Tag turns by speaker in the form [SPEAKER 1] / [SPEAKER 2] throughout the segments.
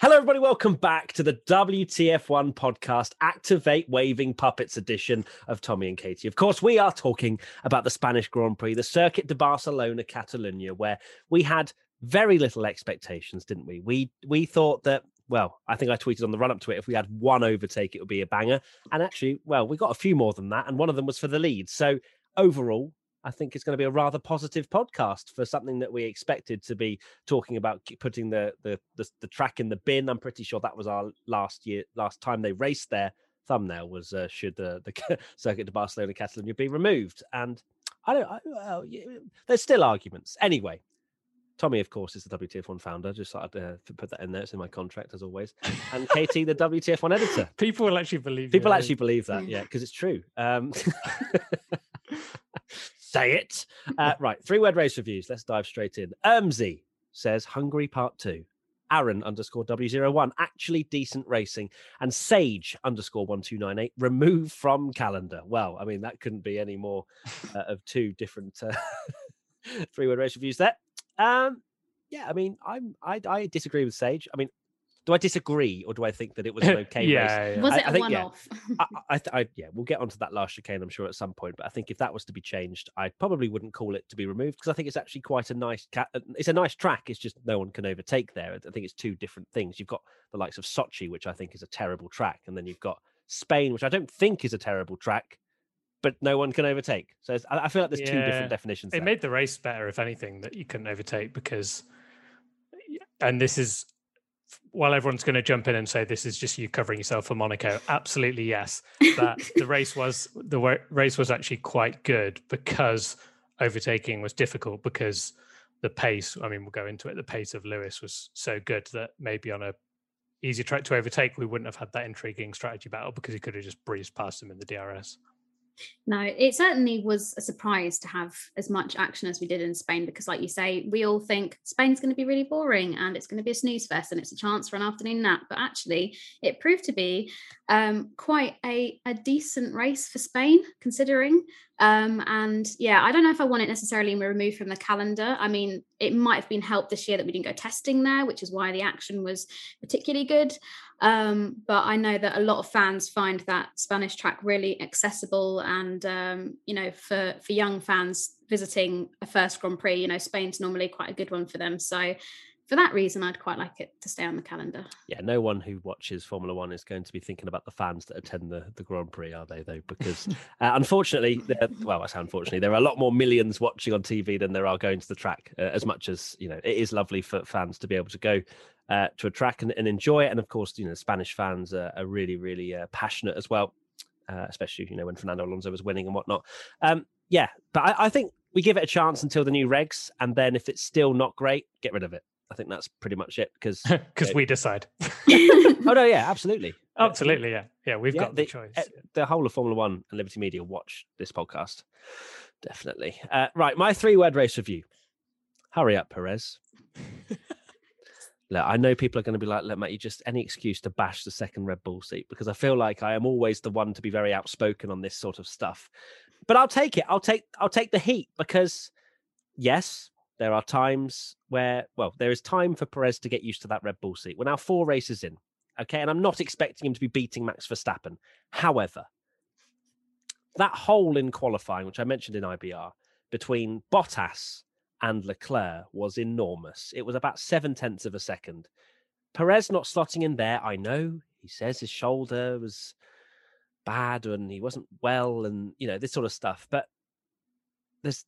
[SPEAKER 1] Hello, everybody. Welcome back to the WTF1 podcast, Activate Waving Puppets edition of Tommy and Katie. Of course, we are talking about the Spanish Grand Prix, the Circuit de Barcelona, Catalunya, where we had very little expectations, didn't we? We we thought that. Well, I think I tweeted on the run up to it. If we had one overtake, it would be a banger. And actually, well, we got a few more than that, and one of them was for the lead. So overall, I think it's going to be a rather positive podcast for something that we expected to be talking about putting the, the the the, track in the bin. I'm pretty sure that was our last year last time they raced there. Thumbnail was uh, should the the circuit to Barcelona Catalonia be removed, and I don't. I, uh, there's still arguments anyway. Tommy, of course, is the WTF1 founder. Just thought I'd uh, put that in there. It's in my contract, as always. And Katie, the WTF1 editor.
[SPEAKER 2] People will actually believe.
[SPEAKER 1] People actually believe that, yeah, because it's true. Um, say it. Uh, right, three word race reviews. Let's dive straight in. Ermsey says Hungary Part 2. Aaron underscore W01, actually decent racing. And Sage underscore 1298, remove from calendar. Well, I mean, that couldn't be any more uh, of two different uh, three word race reviews there. Um, yeah, I mean, I'm I, I disagree with Sage. I mean, do I disagree or do I think that it was an okay
[SPEAKER 2] yeah,
[SPEAKER 1] race?
[SPEAKER 2] Yeah.
[SPEAKER 3] Was
[SPEAKER 1] I,
[SPEAKER 3] it a
[SPEAKER 1] I think,
[SPEAKER 3] one-off?
[SPEAKER 1] I, I, I, yeah, we'll get onto that last chicane, I'm sure, at some point. But I think if that was to be changed, I probably wouldn't call it to be removed because I think it's actually quite a nice. Ca- uh, it's a nice track. It's just no one can overtake there. I think it's two different things. You've got the likes of Sochi, which I think is a terrible track, and then you've got Spain, which I don't think is a terrible track, but no one can overtake. So I, I feel like there's
[SPEAKER 2] Yeah.
[SPEAKER 1] two different definitions.
[SPEAKER 2] It
[SPEAKER 1] there.
[SPEAKER 2] made the race better, if anything, that you couldn't overtake because, and this is while everyone's going to jump in and say this is just you covering yourself for Monaco. Absolutely yes, that the race was the race was actually quite good because overtaking was difficult because the pace. I mean, we'll go into it. The pace of Lewis was so good that maybe on a easy track to overtake, we wouldn't have had that intriguing strategy battle because he could have just breezed past him in the DRS.
[SPEAKER 3] No, it certainly was a surprise to have as much action as we did in Spain because, like you say, we all think Spain's going to be really boring and it's going to be a snooze fest and it's a chance for an afternoon nap. But actually, it proved to be um, quite a, a decent race for Spain, considering. Um, and yeah, I don't know if I want it necessarily removed from the calendar. I mean, it might have been helped this year that we didn't go testing there, which is why the action was particularly good. Um, but I know that a lot of fans find that Spanish track really accessible, and um, you know, for for young fans visiting a first Grand Prix, you know, Spain's normally quite a good one for them. So, for that reason, I'd quite like it to stay on the calendar.
[SPEAKER 1] yeah, no one who watches Formula One is going to be thinking about the fans that attend the, the Grand Prix, are they, though? Because uh, unfortunately, well, I say unfortunately, there are a lot more millions watching on TV than there are going to the track. Uh, as much as, you know, it is lovely for fans to be able to go uh, to a track and, and enjoy it. And of course, you know, Spanish fans are, are really, really uh, passionate as well, uh, especially, you know, when Fernando Alonso was winning and whatnot. Um, yeah, but I, I think we give it a chance until the new regs. And then if it's still not great, get rid of it. I think that's pretty much it because
[SPEAKER 2] Because we decide.
[SPEAKER 1] oh no, yeah, absolutely,
[SPEAKER 2] Absolutely, yeah, yeah. We've
[SPEAKER 1] Yeah,
[SPEAKER 2] got the,
[SPEAKER 1] the-
[SPEAKER 2] choice.
[SPEAKER 1] uh, the whole of Formula One and Liberty Media watch this podcast. Definitely. Uh, right, my three-word race review. Hurry up, Perez. Look, I know people are going to be like, "Look, mate, you just any excuse to bash the second Red Bull seat," because I feel like I am always the one to be very outspoken on this sort of stuff. But I'll take it. I'll take. I'll take the heat because, yes, there are times where, well, there is time for Perez to get used to that Red Bull seat. We're now four races in, okay, and I'm not expecting him to be beating Max Verstappen. However, that hole in qualifying, which I mentioned in IBR, between Bottas and Leclerc was enormous. It was about seven tenths of a second. Perez not slotting in there, I know. He says his shoulder was bad and he wasn't well, and you know, this sort of stuff. But there's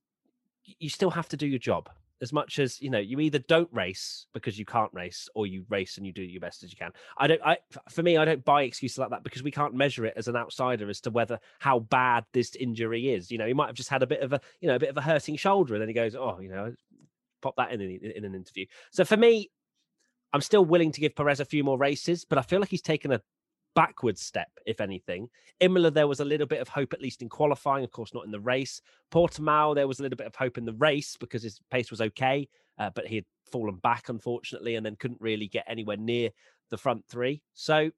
[SPEAKER 1] you still have to do your job as much as you know you either don't race because you can't race or you race and you do your best as you can. I don't i for me i don't buy excuses like that because we can't measure it as an outsider as to whether how bad this injury is. You know he might have just had a bit of a you know a bit of a hurting shoulder and then he goes oh you know pop that in in, in an interview. So for me i'm still willing to give perez a few more races but i feel like he's taken a backwards step if anything imola there was a little bit of hope at least in qualifying of course not in the race Portimao, there was a little bit of hope in the race because his pace was okay, uh, but he had fallen back, unfortunately, and then couldn't really get anywhere near the front three. So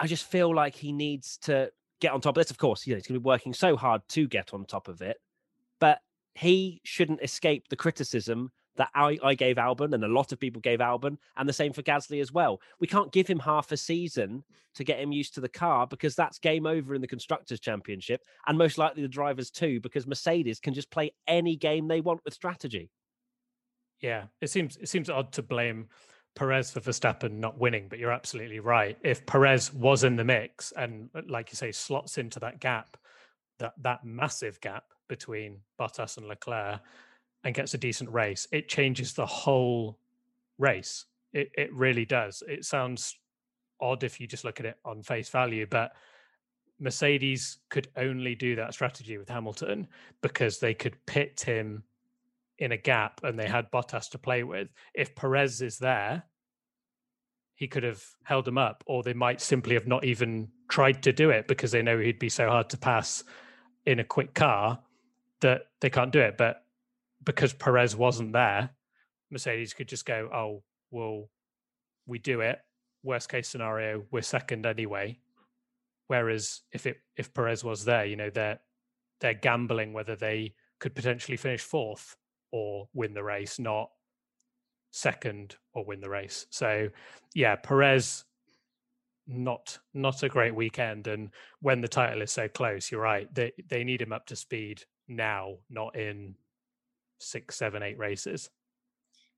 [SPEAKER 1] I just feel like he needs to get on top of this. Of course, you know, he's going to be working so hard to get on top of it, but he shouldn't escape the criticism that I, I gave Albon and a lot of people gave Albon, and the same for Gasly as well. We can't give him half a season to get him used to the car because that's game over in the Constructors' Championship, and most likely the drivers too, because Mercedes can just play any game they want with strategy.
[SPEAKER 2] Yeah, it seems it seems odd to blame Perez for Verstappen not winning, but you're absolutely right. If Perez was in the mix and, uh, like you say, slots into that gap, that that massive gap between Bottas and Leclerc, and gets a decent race, it changes the whole race. It it really does. It sounds odd if you just look at it on face value, but Mercedes could only do that strategy with Hamilton because they could pit him in a gap and they had Bottas to play with. If Perez is there, he could have held him up, or they might simply have not even tried to do it because they know he'd be so hard to pass in a quick car that they can't do it. But because Perez wasn't there, Mercedes could just go, oh, well, we do it. Worst case scenario, we're second anyway. Whereas if it if Perez was there, you know, they're they're gambling whether they could potentially finish fourth or win the race, not second or win the race. So yeah, Perez not not a great weekend and when the title is so close you're right they they need him up to speed now not in six seven eight races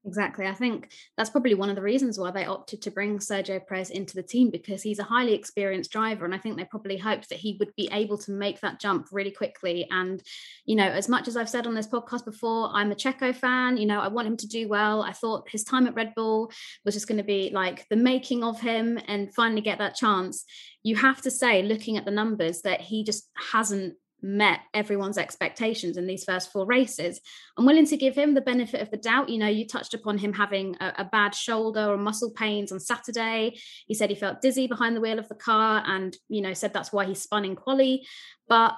[SPEAKER 3] Exactly. I think that's probably one of the reasons why they opted to bring Sergio Perez into the team because he's a highly experienced driver. And I think they probably hoped that he would be able to make that jump really quickly. And, you know, as much as I've said on this podcast before, I'm a Checo fan. You know, I want him to do well. I thought his time at Red Bull was just going to be like the making of him and finally get that chance. You have to say, looking at the numbers, that he just hasn't met everyone's expectations in these first four races. I'm willing to give him the benefit of the doubt. You know, you touched upon him having a, a, bad shoulder or muscle pains on Saturday. He said he felt dizzy behind the wheel of the car and, you know, said that's why he spun in quali. But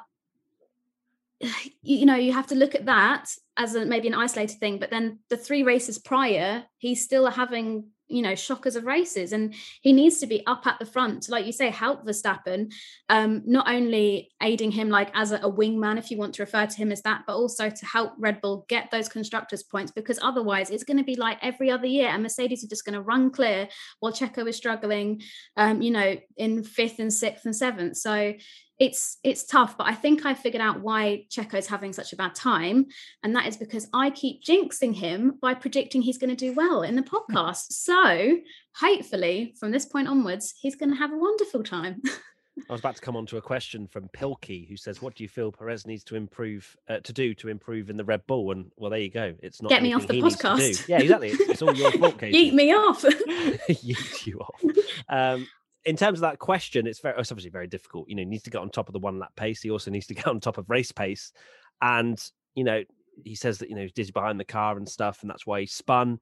[SPEAKER 3] you know you have to look at that as a, maybe an isolated thing but then the three races prior he's still having you know shockers of races and he needs to be up at the front like you say help Verstappen um not only aiding him like as a, a wingman if you want to refer to him as that but also to help Red Bull get those constructors points because otherwise it's going to be like every other year and Mercedes are just going to run clear while Checo is struggling um you know in fifth and sixth and seventh. So it's it's tough but i think i figured out why checo's having such a bad time and that is because i keep jinxing him by predicting he's going to do well in the podcast so hopefully from this point onwards he's going to have a wonderful time
[SPEAKER 1] I was about to come on to a question from Pilkey, who says, "What do you feel Perez needs to improve uh, to do to improve in the Red Bull?" And well, there you go. It's not
[SPEAKER 3] get me off the podcast.
[SPEAKER 1] Yeah, exactly. It's, it's all your fault.
[SPEAKER 3] Yeet me off.
[SPEAKER 1] Yeet you off. Um, in terms of that question, it's very it's obviously very difficult. You know, he needs to get on top of the one lap pace. He also needs to get on top of race pace. And, you know, he says that, you know, he's dizzy behind the car and stuff, and that's why he spun.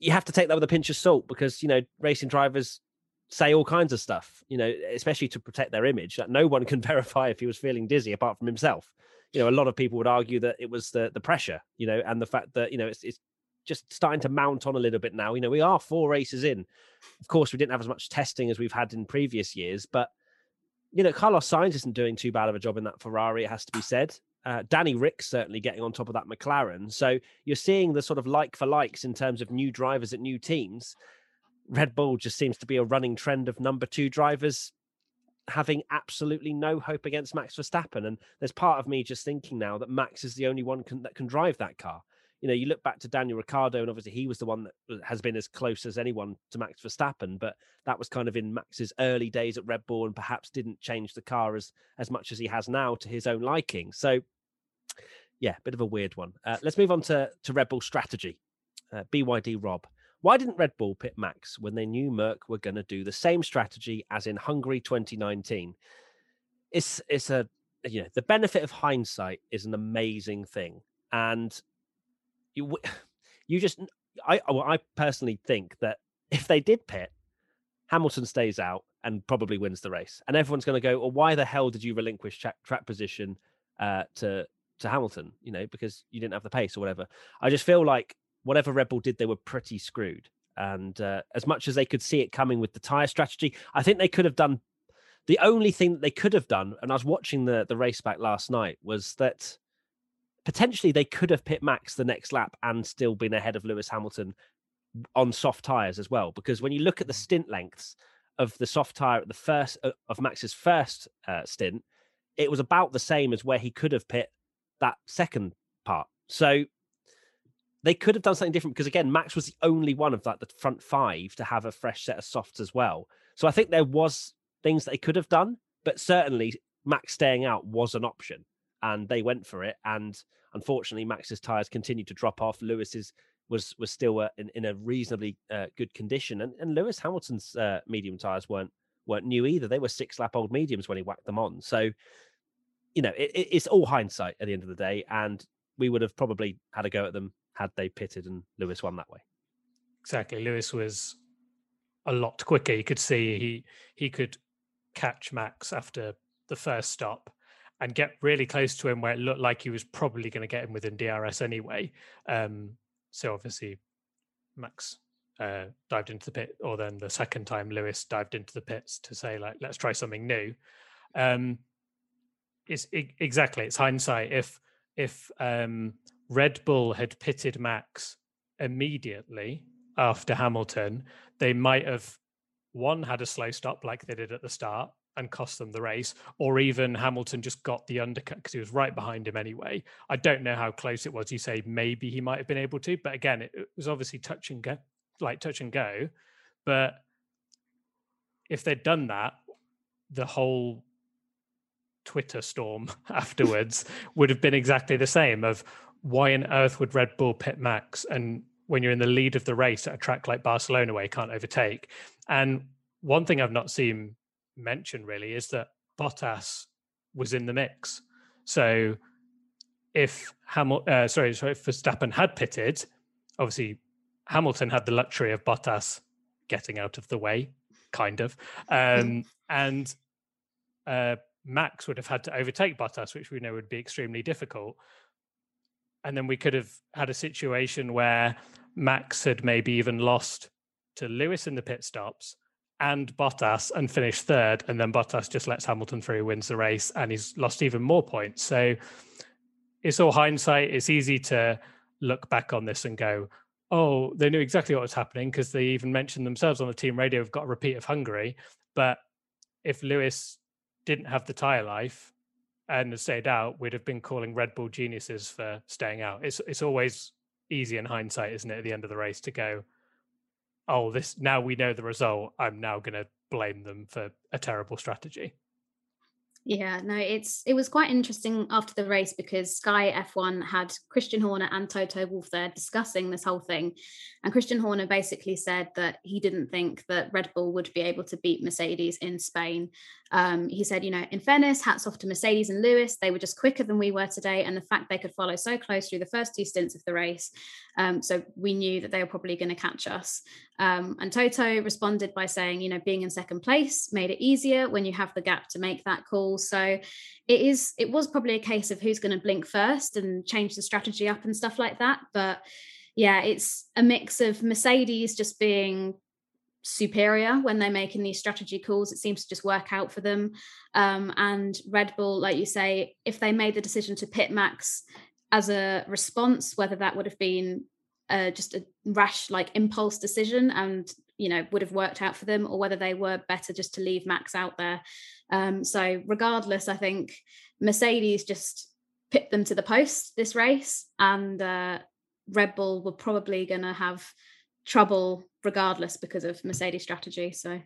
[SPEAKER 1] You have to take that with a pinch of salt because, you know, racing drivers say all kinds of stuff, you know, especially to protect their image. That no one can verify if he was feeling dizzy apart from himself. You know, a lot of people would argue that it was the the pressure, you know, and the fact that, you know, it's, it's just starting to mount on a little bit now. You know, we are four races in. Of course, we didn't have as much testing as we've had in previous years, but you know, Carlos Sainz isn't doing too bad of a job in that Ferrari. It has to be said. Uh, Danny Ric certainly getting on top of that McLaren. So you're seeing the sort of like for likes in terms of new drivers at new teams. Red Bull just seems to be a running trend of number two drivers having absolutely no hope against Max Verstappen. And there's part of me just thinking now that Max is the only one can, that can drive that car you know, you look back to Daniel Ricciardo, and obviously he was the one that has been as close as anyone to Max Verstappen, but that was kind of in Max's early days at Red Bull, and perhaps didn't change the car as as much as he has now to his own liking. So, yeah, bit of a weird one. Uh, let's move on to to Red Bull strategy. Uh, BYD Rob. Why didn't Red Bull pit Max when they knew Merc were going to do the same strategy as in Hungary 2019? It's it's a you know the benefit of hindsight is an amazing thing, and you you just I well, I personally think that if they did pit, Hamilton stays out and probably wins the race, and everyone's going to go, "Well, why the hell did you relinquish track, track position uh, to to Hamilton? You know, because you didn't have the pace or whatever." I just feel like whatever Red Bull did, they were pretty screwed. And uh, as much as they could see it coming with the tire strategy, I think they could have done. The only thing that they could have done, and I was watching the the race back last night, was that potentially they could have pit Max the next lap and still been ahead of Lewis Hamilton on soft tires as well. Because when you look at the stint lengths of the soft tire at the first uh, of Max's first uh, stint, it was about the same as where he could have pit that second part. So they could have done something different because again, Max was the only one of like the front five to have a fresh set of softs as well. So I think there was things they could have done, but certainly Max staying out was an option, and they went for it. And unfortunately, Max's tires continued to drop off. Lewis's was was still uh, in, in a reasonably uh, good condition, and, and Lewis Hamilton's uh, medium tires weren't weren't new either. They were six lap old mediums when he whacked them on. So, you know, it, it's all hindsight at the end of the day, and we would have probably had a go at them had they pitted and Lewis won that way.
[SPEAKER 2] Exactly. Lewis was a lot quicker. You could see he he could catch Max after the first stop and get really close to him where it looked like he was probably going to get him within DRS anyway. Um, so obviously Max uh, dived into the pit, or then the second time Lewis dived into the pits to say like, let's try something new. Um, it's it, exactly it's hindsight. If if um, Red Bull had pitted Max immediately after Hamilton, they might have one had a slow stop like they did at the start and cost them the race, or even Hamilton just got the undercut because he was right behind him anyway. I don't know how close it was. You say maybe he might have been able to, but again, it, was obviously touch and go, like touch and go. But if they'd done that, the whole Twitter storm afterwards would have been exactly the same of why on earth would Red Bull pit Max and when you're in the lead of the race at a track like Barcelona where you can't overtake. And one thing I've not seen mentioned really is that Bottas was in the mix. So if Hamilton, uh, sorry, sorry, if Verstappen had pitted, obviously Hamilton had the luxury of Bottas getting out of the way, kind of, um, and uh, Max would have had to overtake Bottas, which we know would be extremely difficult and then we could have had a situation where Max had maybe even lost to Lewis in the pit stops and Bottas and finish third, and then Bottas just lets Hamilton through, wins the race, and he's lost even more points. So it's all hindsight. It's easy to look back on this and go, "Oh, they knew exactly what was happening," because they even mentioned themselves on the team radio. We've got a repeat of Hungary, but if Lewis didn't have the tire life, and stayed out, we'd have been calling Red Bull geniuses for staying out. It's it's always easy in hindsight, isn't it, at the end of the race to go, oh, this now we know the result. I'm now going to blame them for a terrible strategy.
[SPEAKER 3] Yeah, no, it's it was quite interesting after the race because Sky F1 had Christian Horner and Toto Wolff there discussing this whole thing. And Christian Horner basically said that he didn't think that Red Bull would be able to beat Mercedes in Spain. Um, he said, you know, in fairness, hats off to Mercedes and Lewis. They were just quicker than we were today. And the fact they could follow so close through the first two stints of the race. Um, so we knew that they were probably going to catch us. Um, and Toto responded by saying, you know, being in second place made it easier when you have the gap to make that call. So it is, it was probably a case of who's going to blink first and change the strategy up and stuff like that. But yeah, it's a mix of Mercedes just being superior when they're making these strategy calls. It seems to just work out for them. Um, and Red Bull, like you say, if they made the decision to pit Max as a response, whether that would have been uh, just a rash, like impulse decision, and you know would have worked out for them, or whether they were better just to leave Max out there. Um, so regardless, I think Mercedes just pit them to the post this race, and uh, Red Bull were probably going to have trouble regardless because of Mercedes strategy. So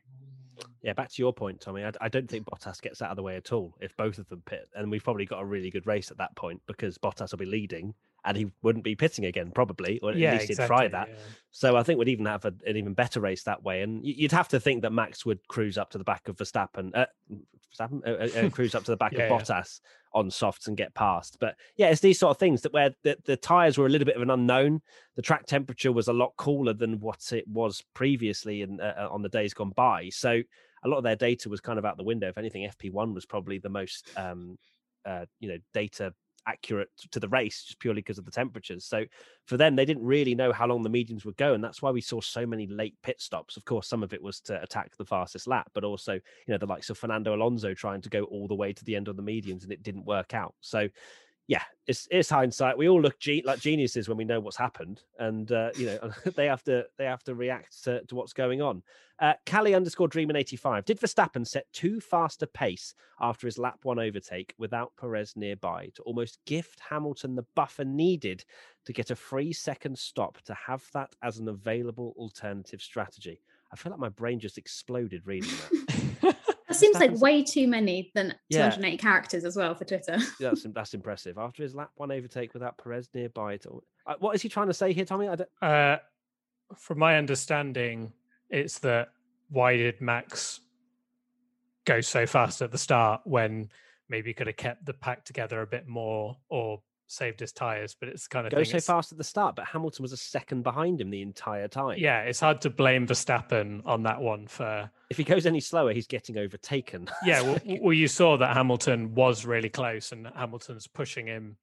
[SPEAKER 1] yeah, back to your point, Tommy. I, I, don't think Bottas gets out of the way at all if both of them pit, and we've probably got a really good race at that point because Bottas will be leading and he wouldn't be pitting again probably, or at
[SPEAKER 2] yeah,
[SPEAKER 1] least
[SPEAKER 2] exactly,
[SPEAKER 1] he'd try that.
[SPEAKER 2] Yeah.
[SPEAKER 1] So I think we'd even have a, an even better race that way, and you'd have to think that Max would cruise up to the back of Verstappen, uh, Verstappen uh, uh, uh cruise up to the back
[SPEAKER 2] yeah,
[SPEAKER 1] of Bottas on softs and get past. But yeah, it's these sort of things that where the, the tires were a little bit of an unknown. The track temperature was a lot cooler than what it was previously in uh, uh, on the days gone by. So a lot of their data was kind of out the window. If anything, FP1 was probably the most um, uh, you know data accurate to the race just purely because of the temperatures. So for them, they didn't really know how long the mediums would go, and that's why we saw so many late pit stops. Of course, some of it was to attack the fastest lap, but also you know the likes of Fernando Alonso trying to go all the way to the end of the mediums, and it didn't work out. So yeah, it's it's hindsight. We all look ge- like geniuses when we know what's happened, and uh, you know they have to they have to react to, to what's going on. Uh, Callie underscore Dream in eighty five. Did Verstappen set too fast a pace after his lap one overtake without Perez nearby to almost gift Hamilton the buffer needed to get a free second stop to have that as an available alternative strategy? I feel like my brain just exploded reading that.
[SPEAKER 3] That seems like way too many than
[SPEAKER 1] Yeah.
[SPEAKER 3] 208 characters as well for Twitter.
[SPEAKER 1] that's that's impressive. After his lap one overtake without Perez nearby, to, uh, what is he trying to say here, Tommy? I don't,
[SPEAKER 2] Uh, from my understanding, it's that why did Max go so fast at the start when maybe he could have kept the pack together a bit more or saved his tires? But it's kind of
[SPEAKER 1] go so
[SPEAKER 2] it's-
[SPEAKER 1] fast at the start, but Hamilton was a second behind him the entire time.
[SPEAKER 2] Yeah, it's hard to blame Verstappen on that one for.
[SPEAKER 1] If he goes any slower, he's getting overtaken.
[SPEAKER 2] Yeah, well, well, you saw that Hamilton was really close, and Hamilton's pushing him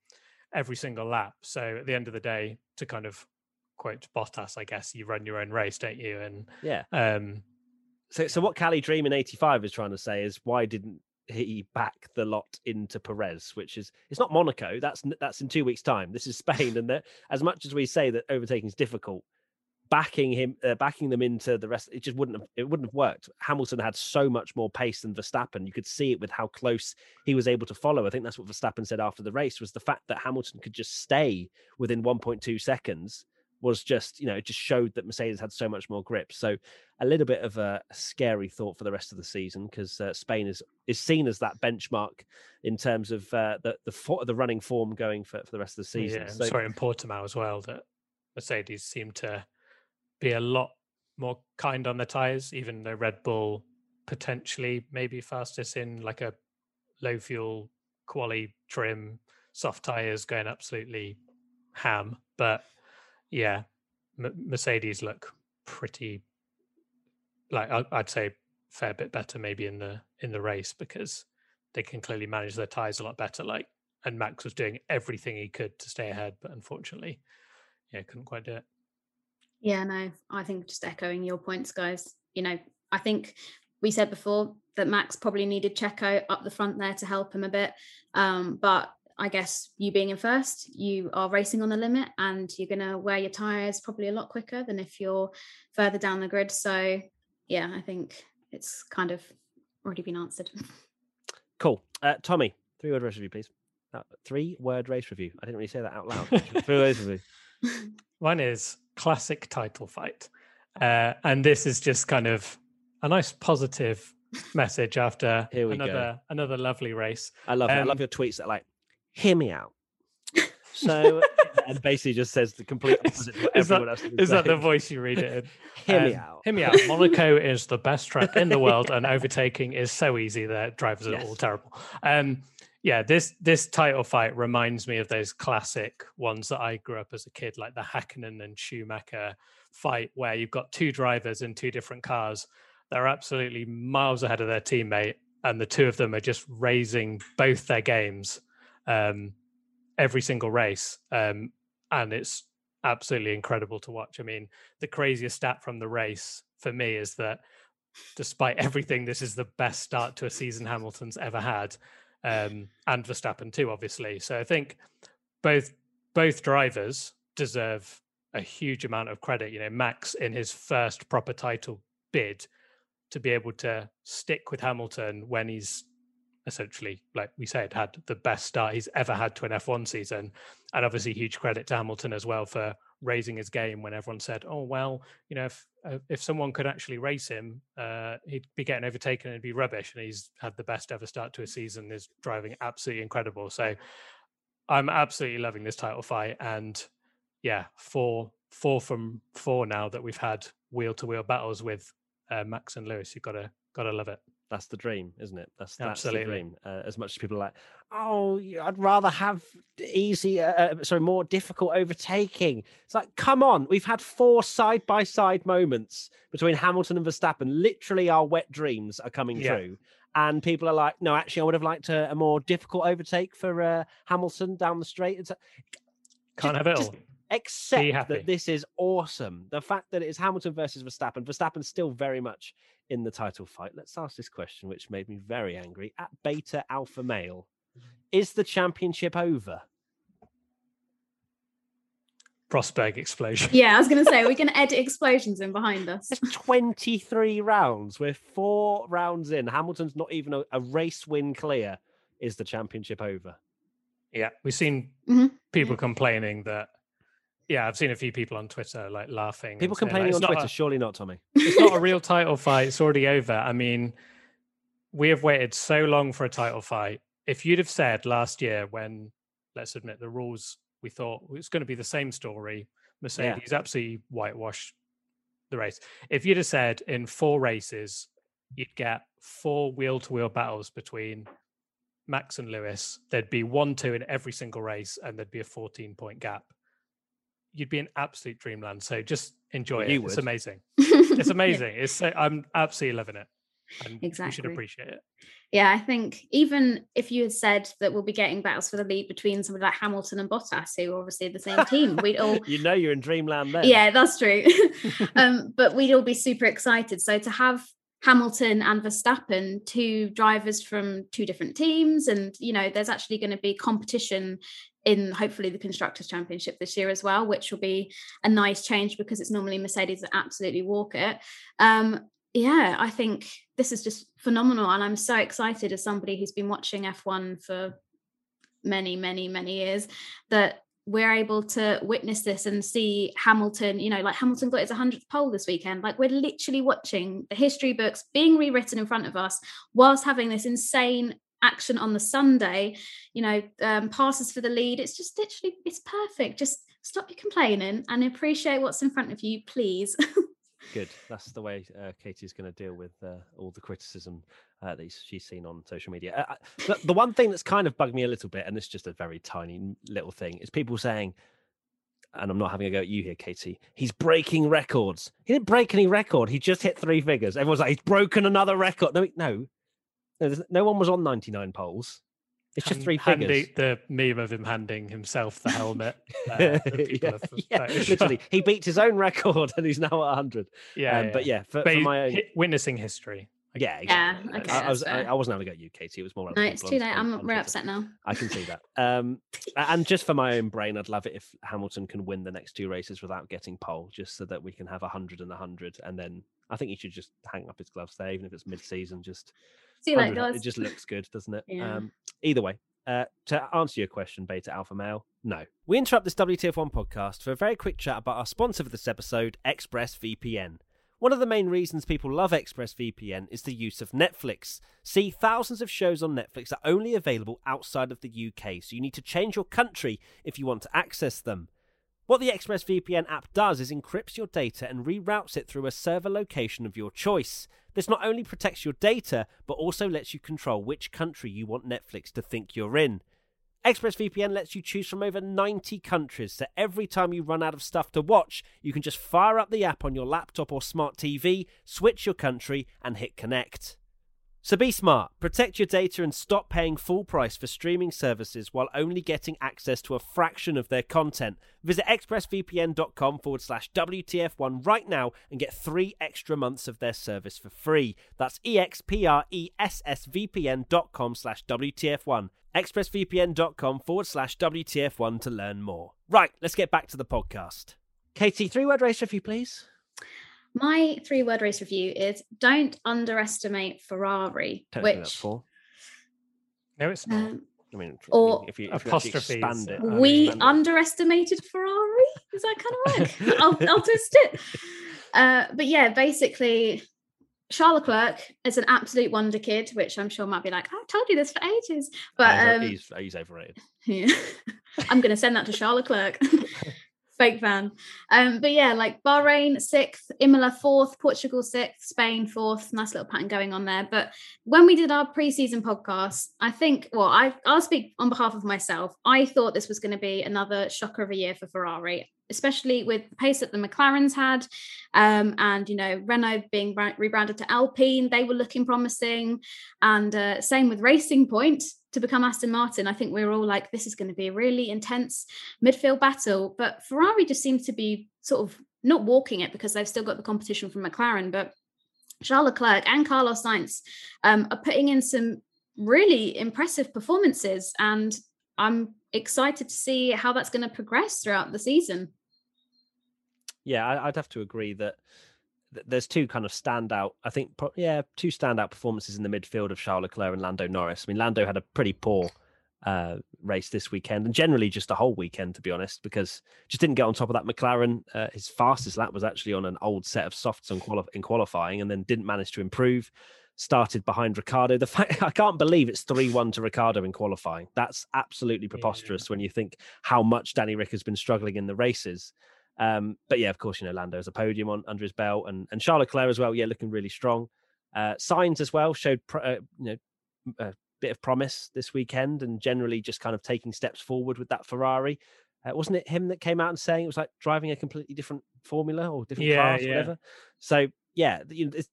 [SPEAKER 2] every single lap. So at the end of the day, to kind of quote Bottas, I guess you run your own race, don't you? And
[SPEAKER 1] yeah.
[SPEAKER 2] um,
[SPEAKER 1] So, so what Cali Dream in '85 is trying to say is why didn't he back the lot into Perez? Which is it's not Monaco. That's that's in two weeks' time. This is Spain, and that as much as we say that overtaking is difficult, backing him, uh, backing them into the rest, it just wouldn't have it wouldn't have worked. Hamilton had so much more pace than Verstappen. You could see it with how close he was able to follow. I think that's what Verstappen said after the race was the fact that Hamilton could just stay within 1.2 seconds was just you know it just showed that Mercedes had so much more grip. So a little bit of a scary thought for the rest of the season because uh, Spain is is seen as that benchmark in terms of uh, the the the running form going for, for the rest of the season.
[SPEAKER 2] Yeah,
[SPEAKER 1] so
[SPEAKER 2] sorry, in Portimao as well, that Mercedes seemed to be a lot more kind on the tires, even though Red Bull potentially maybe fastest in like a low fuel quali trim, soft tires going absolutely ham. But yeah, M- Mercedes look pretty like I'd say fair bit better maybe in the in the race because they can clearly manage their tires a lot better. Like and Max was doing everything he could to stay ahead, but unfortunately, yeah, couldn't quite do it.
[SPEAKER 3] Yeah, no, I think just echoing your points, guys. You know, I think we said before that Max probably needed Checo up the front there to help him a bit. Um, but I guess you being in first, you are racing on the limit and you're going to wear your tyres probably a lot quicker than if you're further down the grid. So, yeah, I think it's kind of already been answered.
[SPEAKER 1] cool. Uh, Tommy, three word race review, please. Uh, three word race review. I didn't really say that out loud. three word race review.
[SPEAKER 2] One is classic title fight, uh, and this is just kind of a nice positive message after
[SPEAKER 1] Here we go.
[SPEAKER 2] another another lovely race.
[SPEAKER 1] I love it. I
[SPEAKER 2] Um,
[SPEAKER 1] love your tweets that are like, hear me out. So and basically just says the complete opposite
[SPEAKER 2] Is that-
[SPEAKER 1] else has been
[SPEAKER 2] Is that the voice you read it in?
[SPEAKER 1] Hear me
[SPEAKER 2] Um,
[SPEAKER 1] out.
[SPEAKER 2] Hear me out. Monaco is the best track in the world, and overtaking is so easy that drivers are
[SPEAKER 1] Yes.
[SPEAKER 2] all terrible. Um, yeah, this this title fight reminds me of those classic ones that I grew up as a kid, like the Hakkinen and Schumacher fight, where you've got two drivers in two different cars. They're absolutely miles ahead of their teammate, and the two of them are just raising both their games um, every single race, um, and it's absolutely incredible to watch. I mean, the craziest stat from the race for me is that despite everything, this is the best start to a season Hamilton's ever had, um, and Verstappen too, obviously. So I think both both drivers deserve a huge amount of credit. You know, Max in his first proper title bid to be able to stick with Hamilton when he's essentially, like we said, had the best start he's ever had to an F1 season. And obviously, huge credit to Hamilton as well for raising his game when everyone said, "Oh well, you know, if uh, if someone could actually race him, uh, he'd be getting overtaken and it'd be rubbish." And he's had the best ever start to a season. Is driving absolutely incredible. So I'm absolutely loving this title fight. And yeah, four four from four now that we've had wheel to wheel battles with uh, Max and Lewis. You've got to got to love it.
[SPEAKER 1] That's the dream, isn't it? That's that's
[SPEAKER 2] Absolutely.
[SPEAKER 1] the dream. Uh, as much as people are like, oh, I'd rather have easy, uh, uh, sorry, more difficult overtaking. It's like, come on, we've had four side by side moments between Hamilton and Verstappen. Literally, our wet dreams are coming
[SPEAKER 2] Yeah.
[SPEAKER 1] true. And people are like, no, actually, I would have liked a, a more difficult overtake for uh, Hamilton down the straight. It's like,
[SPEAKER 2] Can't
[SPEAKER 1] just-
[SPEAKER 2] have it all.
[SPEAKER 1] accept
[SPEAKER 2] happy.
[SPEAKER 1] that this is awesome. The fact that it is Hamilton versus Verstappen, Verstappen's still very much in the title fight. Let's ask this question, which made me very angry. At Beta Alpha Male, is the championship over?
[SPEAKER 2] Rosberg explosion.
[SPEAKER 3] Yeah, I was going to say we're going to edit explosions in behind us.
[SPEAKER 1] There's 23 rounds. We're four rounds in. Hamilton's not even a, a race win clear. Is the championship over?
[SPEAKER 2] Yeah, we've seen
[SPEAKER 3] Mhm.
[SPEAKER 2] people complaining that. Yeah, I've seen a few people on Twitter like laughing.
[SPEAKER 1] People
[SPEAKER 2] saying, like,
[SPEAKER 1] complaining on Twitter.
[SPEAKER 2] a-
[SPEAKER 1] Surely not, Tommy.
[SPEAKER 2] it's not a real title fight. It's already over. I mean, we have waited so long for a title fight. If you'd have said last year, when let's admit the rules, we thought it was going to be the same story. Mercedes absolutely whitewashed the race. If you'd have said in four races, you'd get four wheel to wheel battles between Max and Lewis, there'd be one, two in every single race, and there'd be a 14 point gap. You'd be in absolute dreamland. So just enjoy
[SPEAKER 1] You
[SPEAKER 2] it. It's amazing. It's amazing. It's so, I'm absolutely loving it. And you should appreciate it.
[SPEAKER 3] Yeah, I think even if you had said that we'll be getting battles for the lead between somebody like Hamilton and Bottas, who are obviously the same team, we'd all
[SPEAKER 1] you know you're in dreamland there.
[SPEAKER 3] yeah, that's true. um, but we'd all be super excited. So to have Hamilton and Verstappen, two drivers from two different teams, and you know, there's actually going to be competition in hopefully the constructors championship this year as well, which will be a nice change because it's normally Mercedes that absolutely walk it. Um, yeah, I think this is just phenomenal, and I'm so excited as somebody who's been watching F1 for many, many, many years that we're able to witness this and see Hamilton, you know, like Hamilton got his 100th pole this weekend. Like we're literally watching the history books being rewritten in front of us whilst having this insane action on the Sunday, you know, um, passes for the lead. It's just literally, it's perfect. Just stop your complaining and appreciate what's in front of you, please.
[SPEAKER 1] Good. That's the way uh, Katie's going to deal with uh, all the criticism uh, that she's seen on social media. Uh, uh, the, the one thing that's kind of bugged me a little bit, and it's just a very tiny little thing, is people saying, and I'm not having a go at you here, Katie. He's breaking records. He didn't break any record. He just hit three figures. Everyone's like, he's broken another record. No, no, no, no one was on 99 poles. It's just
[SPEAKER 2] Hand-
[SPEAKER 1] three
[SPEAKER 2] handing-
[SPEAKER 1] figures.
[SPEAKER 2] The meme of him handing himself the helmet. uh,
[SPEAKER 1] yeah, yeah, literally, he beat his own record and he's now at 100.
[SPEAKER 2] yeah,
[SPEAKER 1] um, But yeah, for,
[SPEAKER 2] But
[SPEAKER 1] for my own,
[SPEAKER 2] witnessing history. I
[SPEAKER 1] yeah,
[SPEAKER 3] Yeah, okay,
[SPEAKER 1] I, I was,
[SPEAKER 3] that's
[SPEAKER 1] I,
[SPEAKER 3] fair.
[SPEAKER 1] I wasn't having to go at you, Katie. It was more.
[SPEAKER 3] no, it's too late. I'm
[SPEAKER 1] on
[SPEAKER 3] very upset now.
[SPEAKER 1] I can see that. Um, and just for my own brain, I'd love it if Hamilton can win the next two races without getting pole, just so that we can have a hundred and a hundred, and then I think he should just hang up his gloves there, even if it's mid-season. Just
[SPEAKER 3] See guys.
[SPEAKER 1] it just looks good, doesn't it?
[SPEAKER 3] Yeah.
[SPEAKER 1] Um, either way, uh, to answer your question, Beta Alpha Male, no. We interrupt this WTF1 podcast for a very quick chat about our sponsor for this episode, ExpressVPN. One of the main reasons people love ExpressVPN is the use of Netflix. See, thousands of shows on Netflix are only available outside of the UK, so you need to change your country if you want to access them. What the ExpressVPN app does is encrypts your data and reroutes it through a server location of your choice. This not only protects your data, but also lets you control which country you want Netflix to think you're in. ExpressVPN lets you choose from over 90 countries, so every time you run out of stuff to watch, you can just fire up the app on your laptop or smart TV, switch your country, and hit connect. So be smart, protect your data, and stop paying full price for streaming services while only getting access to a fraction of their content. Visit expressvpn.com forward slash WTF1 right now and get three extra months of their service for free. That's expressvpn.com slash WTF1. expressvpn.com forward slash WTF1 to learn more. Right, let's get back to the podcast. Katie, three word race you please.
[SPEAKER 3] My three word race review is don't underestimate Ferrari,
[SPEAKER 1] Technically, that's
[SPEAKER 3] which
[SPEAKER 1] four.
[SPEAKER 2] No, it's not.
[SPEAKER 3] um,
[SPEAKER 1] I mean,
[SPEAKER 3] Or
[SPEAKER 1] if you, if you
[SPEAKER 2] apostrophes.
[SPEAKER 1] expand it,
[SPEAKER 3] we
[SPEAKER 1] expand it.
[SPEAKER 3] underestimated Ferrari. Does that kind of work? I'll, I'll twist it. Uh, but yeah, basically, Charles Leclerc is an absolute wonder kid, which I'm sure might be like, I've told you this for ages. But
[SPEAKER 1] Uh,
[SPEAKER 3] um,
[SPEAKER 1] he's, he's overrated.
[SPEAKER 3] yeah. I'm going to send that to Charles Leclerc. Fake fan. Um, but yeah, like Bahrain sixth, Imola fourth, Portugal sixth, Spain fourth. Nice little pattern going on there. But when we did our preseason podcast, I think, well, I, I'll speak on behalf of myself. I thought this was going to be another shocker of a year for Ferrari, especially with the pace that the McLarens had. Um, and, you know, Renault being bra- rebranded to Alpine, they were looking promising. And uh, same with Racing Point to become Aston Martin. I think we are all like, this is going to be a really intense midfield battle. But Ferrari just seems to be sort of not walking it because they've still got the competition from McLaren. But Charles Leclerc and Carlos Sainz um, are putting in some really impressive performances. And I'm excited to see how that's going to progress throughout the season.
[SPEAKER 1] Yeah, I, would have to agree that there's two kind of standout. I think, yeah, two standout performances in the midfield of Charles Leclerc and Lando Norris. I mean, Lando had a pretty poor uh, race this weekend, and generally just the whole weekend, to be honest, because just didn't get on top of that McLaren. Uh, his fastest lap was actually on an old set of softs in, quali- in qualifying, and then didn't manage to improve. Started behind Ricciardo. The fact I can't believe it's three one to Ricciardo in qualifying. That's absolutely preposterous yeah. when you think how much Danny Ric has been struggling in the races. Um, but yeah, of course, you know Lando has a podium on under his belt, and and Charles Leclerc as well. Yeah, looking really strong. Uh, Sainz as well showed uh, you know a bit of promise this weekend, and generally just kind of taking steps forward with that Ferrari. Uh, wasn't it him that came out and saying it was like driving a completely different formula or different yeah, class, yeah. whatever? So yeah, you know, it's,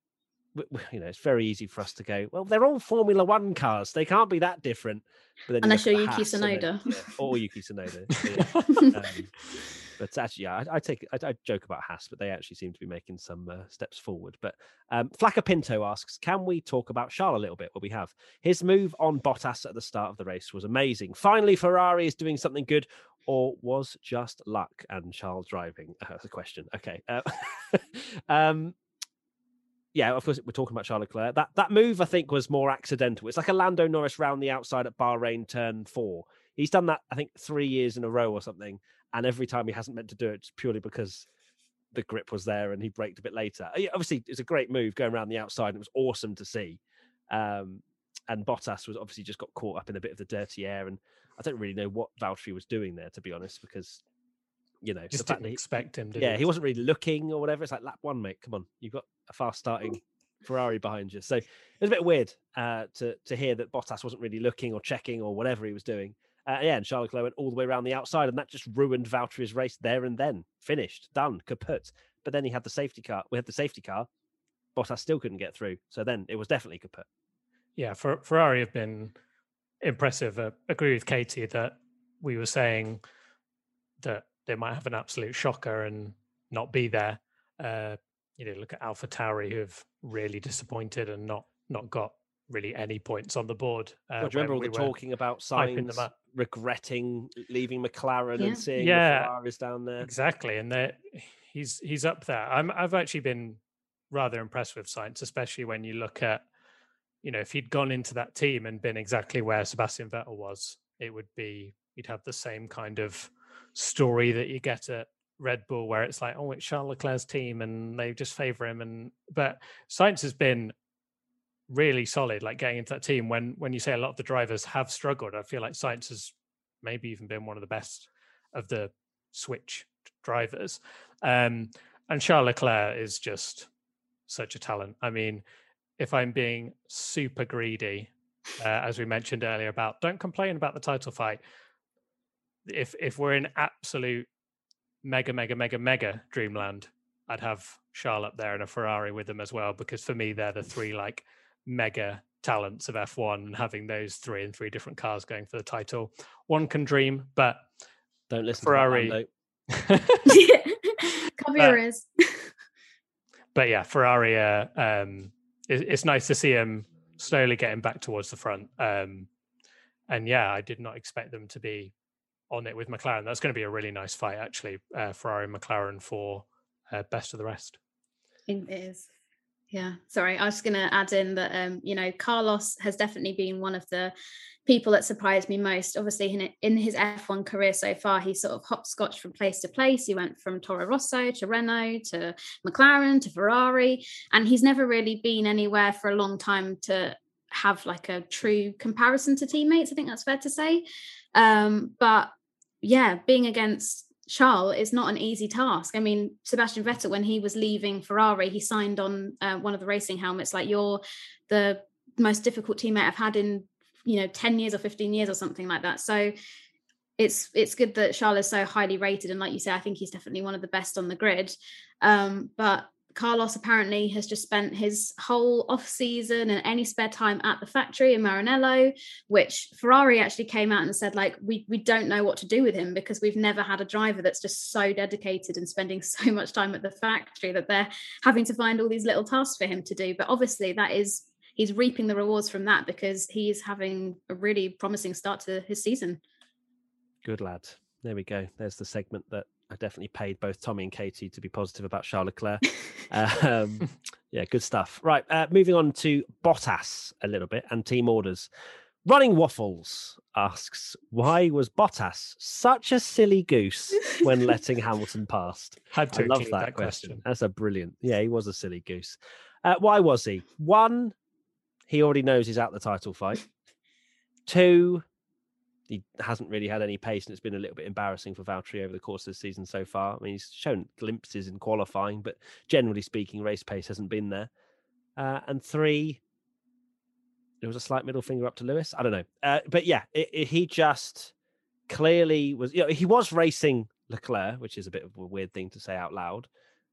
[SPEAKER 1] you know, it's very easy for us to go. Well, they're all Formula One cars; they can't be that different.
[SPEAKER 3] But then Unless you're Yuki Tsunoda,
[SPEAKER 1] yeah, or Yuki Tsunoda. um, but actually, yeah, I, I take I, I, joke about Haas, but they actually seem to be making some uh, steps forward. But um, Pinto asks, can we talk about Charles a little bit? Well, we have. His move on Bottas at the start of the race was amazing. Finally, Ferrari is doing something good, or was just luck and Charles driving? Uh, that's a question. Okay. Uh, um, yeah, of course, we're talking about Charles Leclerc. That that move, I think, was more accidental. It's like a Lando Norris round the outside at Bahrain turn four. He's done that, I think, three years in a row or something and every time he hasn't meant to do it purely because the grip was there and he braked a bit later. Obviously, it's a great move going around the outside. It was awesome to see. Um, and Bottas was obviously just got caught up in a bit of the dirty air. And I don't really know what Valtteri was doing there, to be honest, because you know,
[SPEAKER 2] just didn't he, expect him. To.
[SPEAKER 1] Yeah, he wasn't really looking or whatever. It's like lap one, mate. Come on, you've got a fast starting Ferrari behind you. So it was a bit weird uh, to to hear that Bottas wasn't really looking or checking or whatever he was doing. Uh, yeah, and Charles Leclerc went all the way around the outside, and that just ruined Valtteri's race there and then. Finished, done, kaput. But then he had the safety car. We had the safety car. Bottas still couldn't get through. So then it was definitely kaput.
[SPEAKER 2] Yeah, for, Ferrari have been impressive. Uh, agree with Katie that we were saying that they might have an absolute shocker and not be there. Uh, you know, look at Alpha Tauri, who have really disappointed and not not got really any points on the board.
[SPEAKER 1] Uh, well, do you remember all we the talking about Sainz regretting leaving McLaren
[SPEAKER 2] yeah.
[SPEAKER 1] and seeing yeah, the Ferraris down there?
[SPEAKER 2] Exactly, and he's he's up there. I'm I've actually been rather impressed with Sainz, especially when you look at you know if he'd gone into that team and been exactly where Sebastian Vettel was, it would be you'd have the same kind of story that you get at Red Bull, where it's like, oh, it's Charles Leclerc's team and they just favour him. And but Sainz has been really solid, like getting into that team. When when you say a lot of the drivers have struggled, I feel like Sainz has maybe even been one of the best of the switch drivers. Um, and Charles Leclerc is just such a talent. I mean, if I'm being super greedy, uh, as we mentioned earlier about don't complain about the title fight. If if we're in absolute mega mega mega mega dreamland, I'd have Charles up there and a Ferrari with them as well because for me they're the three like mega talents of F1 and having those three and three different cars going for the title. One can dream, but
[SPEAKER 1] don't listen
[SPEAKER 2] Ferrari.
[SPEAKER 3] Cover your ears.
[SPEAKER 2] but yeah, Ferrari. Uh, um, it, it's nice to see him slowly getting back towards the front. Um, and yeah, I did not expect them to be on it with McLaren. That's going to be a really nice fight, actually. Uh, Ferrari McLaren for uh, best of the rest.
[SPEAKER 3] It is. Yeah, sorry. I was going to add in that, um, you know, Carlos has definitely been one of the people that surprised me most. Obviously, in, in his F1 career so far, he sort of hopscotched from place to place. He went from Toro Rosso to Renault to McLaren to Ferrari, and he's never really been anywhere for a long time to have like a true comparison to teammates. I think that's fair to say. Um, but yeah, being against Charles is not an easy task. I mean, Sebastian Vettel, when he was leaving Ferrari, he signed on uh, one of the racing helmets like you're the most difficult teammate I've had in you know 10 years or 15 years or something like that. So it's it's good that Charles is so highly rated, and like you say, I think he's definitely one of the best on the grid. Um, but Carlos apparently has just spent his whole off season and any spare time at the factory in Maranello, which Ferrari actually came out and said like we we don't know what to do with him because we've never had a driver that's just so dedicated and spending so much time at the factory that they're having to find all these little tasks for him to do. But obviously that is he's reaping the rewards from that because he's having a really promising start to his season.
[SPEAKER 1] Good lad. There we go. There's the segment that I definitely paid both Tommy and Katie to be positive about Charles Leclerc. um, yeah, good stuff. Right, uh, moving on to Bottas a little bit and team orders. Running Waffles asks, why was Bottas such a silly goose when letting Hamilton past?
[SPEAKER 2] Had to
[SPEAKER 1] I love that,
[SPEAKER 2] that
[SPEAKER 1] question.
[SPEAKER 2] question.
[SPEAKER 1] That's a brilliant. Yeah, he was a silly goose. Uh, why was he? One, he already knows he's out the title fight. Two, he hasn't really had any pace, and it's been a little bit embarrassing for Valtteri over the course of the season so far. I mean, he's shown glimpses in qualifying, but generally speaking, race pace hasn't been there. Uh, and three, there was a slight middle finger up to Lewis. I don't know, uh, but yeah, it, it, he just clearly was. You know, he was racing Leclerc, which is a bit of a weird thing to say out loud.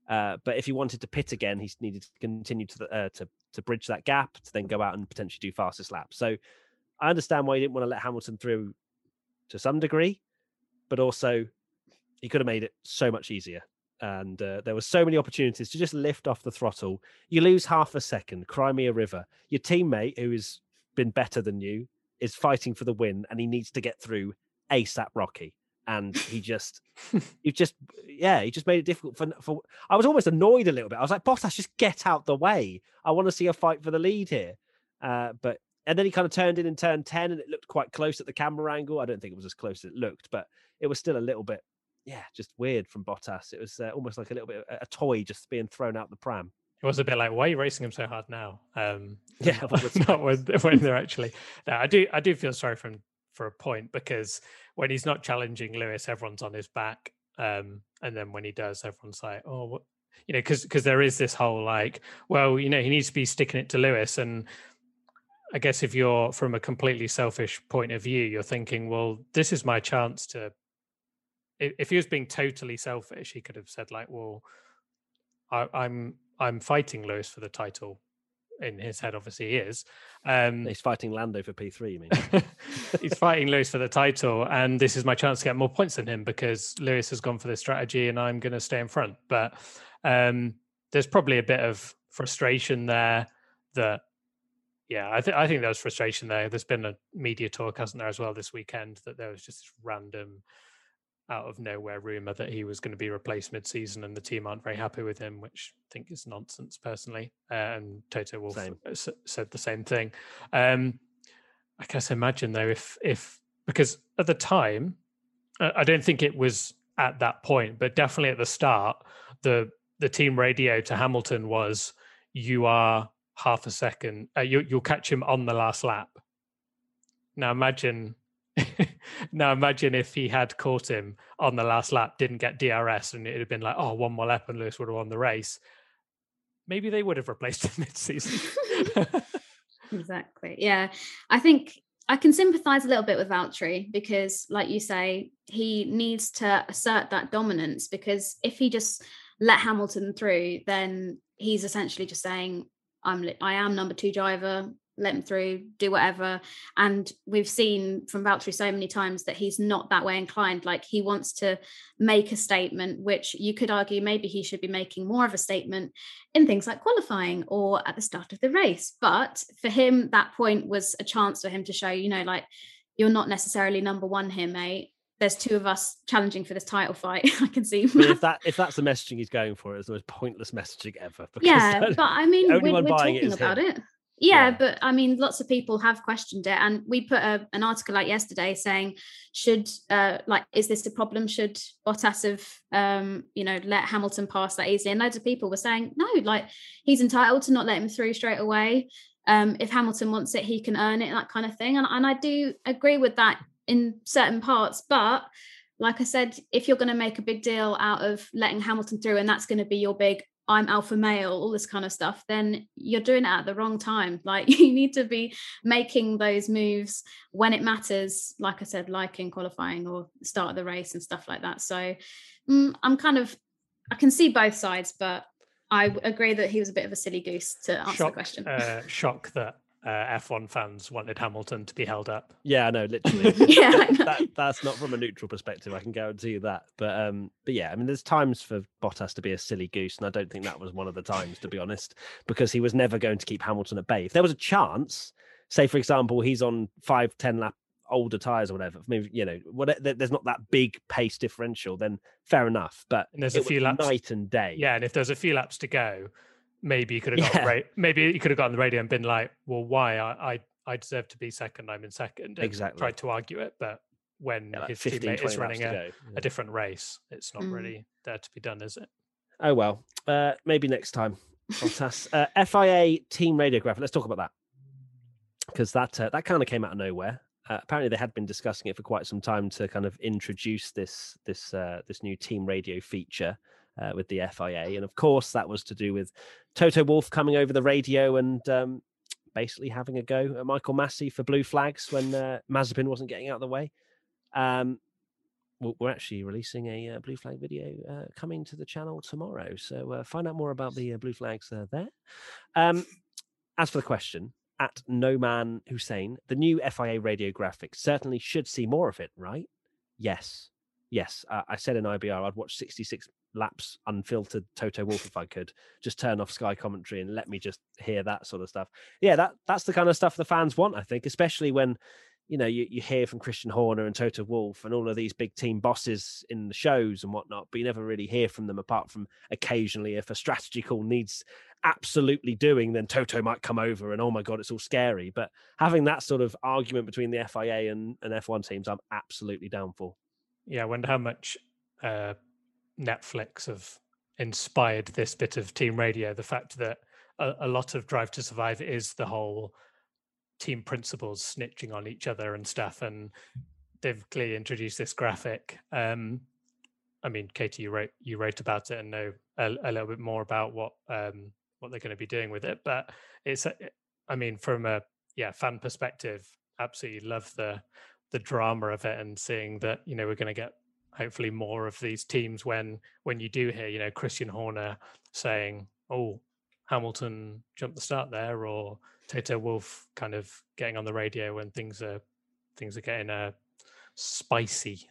[SPEAKER 1] Uh, but if he wanted to pit again, he needed to continue to the, uh, to to bridge that gap to then go out and potentially do fastest lap. So I understand why he didn't want to let Hamilton through to some degree, but also he could have made it so much easier. And uh, there were so many opportunities to just lift off the throttle. You lose half a second, cry me a river. Your teammate, who has been better than you, is fighting for the win, and he needs to get through ASAP Rocky. And he just, he just, yeah, he just made it difficult for. for I was almost annoyed a little bit. I was like, Bottas, just get out the way. I want to see a fight for the lead here. Uh, but and then he kind of turned in in turn 10 and it looked quite close at the camera angle. I don't think it was as close as it looked, but it was still a little bit, yeah, just weird from Bottas. It was uh, almost like a little bit a, a toy just being thrown out the pram.
[SPEAKER 2] It was a bit like, why are you racing him so hard now? Um,
[SPEAKER 1] Yeah,
[SPEAKER 2] not,
[SPEAKER 1] well, that's
[SPEAKER 2] not when, when they're actually. No, I do. I do feel sorry for him for a point because when he's not challenging Lewis, everyone's on his back, um, and then when he does, everyone's like, oh, what? You know, because because there is this whole like, well, you know, he needs to be sticking it to Lewis, and I guess if you're from a completely selfish point of view, you're thinking, well, this is my chance to. If, he was being totally selfish, he could have said like, well, I, I'm I'm fighting Lewis for the title. In his head, obviously, he is. Um,
[SPEAKER 1] He's fighting Lando for P3, you mean?
[SPEAKER 2] he's fighting Lewis for the title, and this is my chance to get more points than him because Lewis has gone for this strategy, and I'm going to stay in front. But um, there's probably a bit of frustration there. That, yeah, I think I think there was frustration there. There's been a media talk, hasn't there, as well this weekend that there was just this random, out of nowhere rumor that he was going to be replaced mid-season, and the team aren't very happy with him, which I think is nonsense personally. Uh, and Toto
[SPEAKER 1] Wolff
[SPEAKER 2] s- said the same thing. Um, I guess imagine though if if because at the time, I don't think it was at that point, but definitely at the start, the the team radio to Hamilton was, "You are half a second. Uh, you you'll catch him on the last lap." Now imagine. now imagine if he had caught him on the last lap, didn't get DRS, and it had been like, oh, one more lap, and Lewis would have won the race. Maybe they would have replaced him mid-season.
[SPEAKER 3] Exactly. Yeah. I think I can sympathize a little bit with Valtteri because, like you say, he needs to assert that dominance because if he just let Hamilton through, then he's essentially just saying, I'm I am number two driver, let him through, do whatever. And we've seen from Valtteri so many times that he's not that way inclined. Like he wants to make a statement, which you could argue maybe he should be making more of a statement in things like qualifying or at the start of the race. But for him, that point was a chance for him to show, you know, like you're not necessarily number one here, mate. There's two of us challenging for this title fight. I can see.
[SPEAKER 1] If that if that's the messaging he's going for, it's the most pointless messaging ever.
[SPEAKER 3] yeah,
[SPEAKER 1] that-
[SPEAKER 3] but I mean, we're, we're
[SPEAKER 1] buying it
[SPEAKER 3] about
[SPEAKER 1] him.
[SPEAKER 3] it. Yeah,
[SPEAKER 1] Yeah.
[SPEAKER 3] but I mean, lots of people have questioned it, and we put a, an article out yesterday saying, should uh, like, is this a problem? Should Bottas have, um, you know, let Hamilton pass that easily? And loads of people were saying, no, like he's entitled to not let him through straight away. Um, if Hamilton wants it, he can earn it, that kind of thing. And, and I do agree with that in certain parts, but like I said, if you're going to make a big deal out of letting Hamilton through, and that's going to be your big I'm alpha male, all this kind of stuff, then you're doing it at the wrong time. Like you need to be making those moves when it matters, like I said, like in qualifying or start of the race and stuff like that. So mm, I'm kind of, I can see both sides, but I agree that he was a bit of a silly goose to answer the question.
[SPEAKER 2] uh, shock that uh, F1 fans wanted Hamilton to be held up.
[SPEAKER 1] Yeah, no, literally.
[SPEAKER 3] Yeah, I know. Literally.
[SPEAKER 1] That, that's not from a neutral perspective. I can guarantee you that. But um, but yeah, I mean, there's times for Bottas to be a silly goose, and I don't think that was one of the times, to be honest, because he was never going to keep Hamilton at bay. If there was a chance, say for example, he's on five, ten lap older tires or whatever, maybe you know, what there's not that big pace differential, then fair enough. But
[SPEAKER 2] and there's a few laps
[SPEAKER 1] night and day.
[SPEAKER 2] Yeah, and if there's a few laps to go, maybe you could have got yeah. maybe you could have got on the radio and been like, well, why I I, I deserve to be second, I'm in second.
[SPEAKER 1] exactly.
[SPEAKER 2] Tried to argue it, but when
[SPEAKER 1] yeah, like
[SPEAKER 2] his
[SPEAKER 1] 15,
[SPEAKER 2] teammate is running a,
[SPEAKER 1] yeah.
[SPEAKER 2] a different race, it's not
[SPEAKER 3] Mm.
[SPEAKER 2] really there to be done, is it?
[SPEAKER 1] Oh well, uh, maybe next time. Bottas. uh, FIA team radiograph. Let's talk about that because that uh, that kind of came out of nowhere. Uh, apparently, they had been discussing it for quite some time to kind of introduce this this uh, this new team radio feature uh, with the FIA, and of course, that was to do with Toto Wolff coming over the radio and um, basically having a go at Michael Masi for blue flags when uh, Mazepin wasn't getting out of the way. Um, we're actually releasing a uh, blue flag video uh, coming to the channel tomorrow. So uh, find out more about the uh, blue flags uh, there. Um, as for the question, at No Man Hussein, the new FIA radio graphics certainly should see more of it, right? Yes. Yes. I said in IBR I'd watch 66 laps unfiltered Toto Wolff if I could. Just turn off Sky commentary and let me just hear that sort of stuff. Yeah, that that's the kind of stuff the fans want, I think, especially when you know, you, you hear from Christian Horner and Toto Wolff and all of these big team bosses in the shows and whatnot, but you never really hear from them apart from occasionally if a strategy call needs absolutely doing, then Toto might come over and oh my god, it's all scary. But having that sort of argument between the FIA and, and F1 teams, I'm absolutely down for.
[SPEAKER 2] Yeah, I wonder how much uh, Netflix have inspired this bit of team radio. The fact that a, a lot of Drive to Survive is the whole team principals snitching on each other and stuff and they've clearly introduced this graphic um i mean katie you wrote you wrote about it and know a, a little bit more about what um what they're going to be doing with it but it's i mean from a yeah fan perspective absolutely love the the drama of it and seeing that you know we're going to get hopefully more of these teams when when you do hear you know christian horner saying oh hamilton jumped the start there or Toto Wolff kind of getting on the radio when things are things are getting uh, spicy.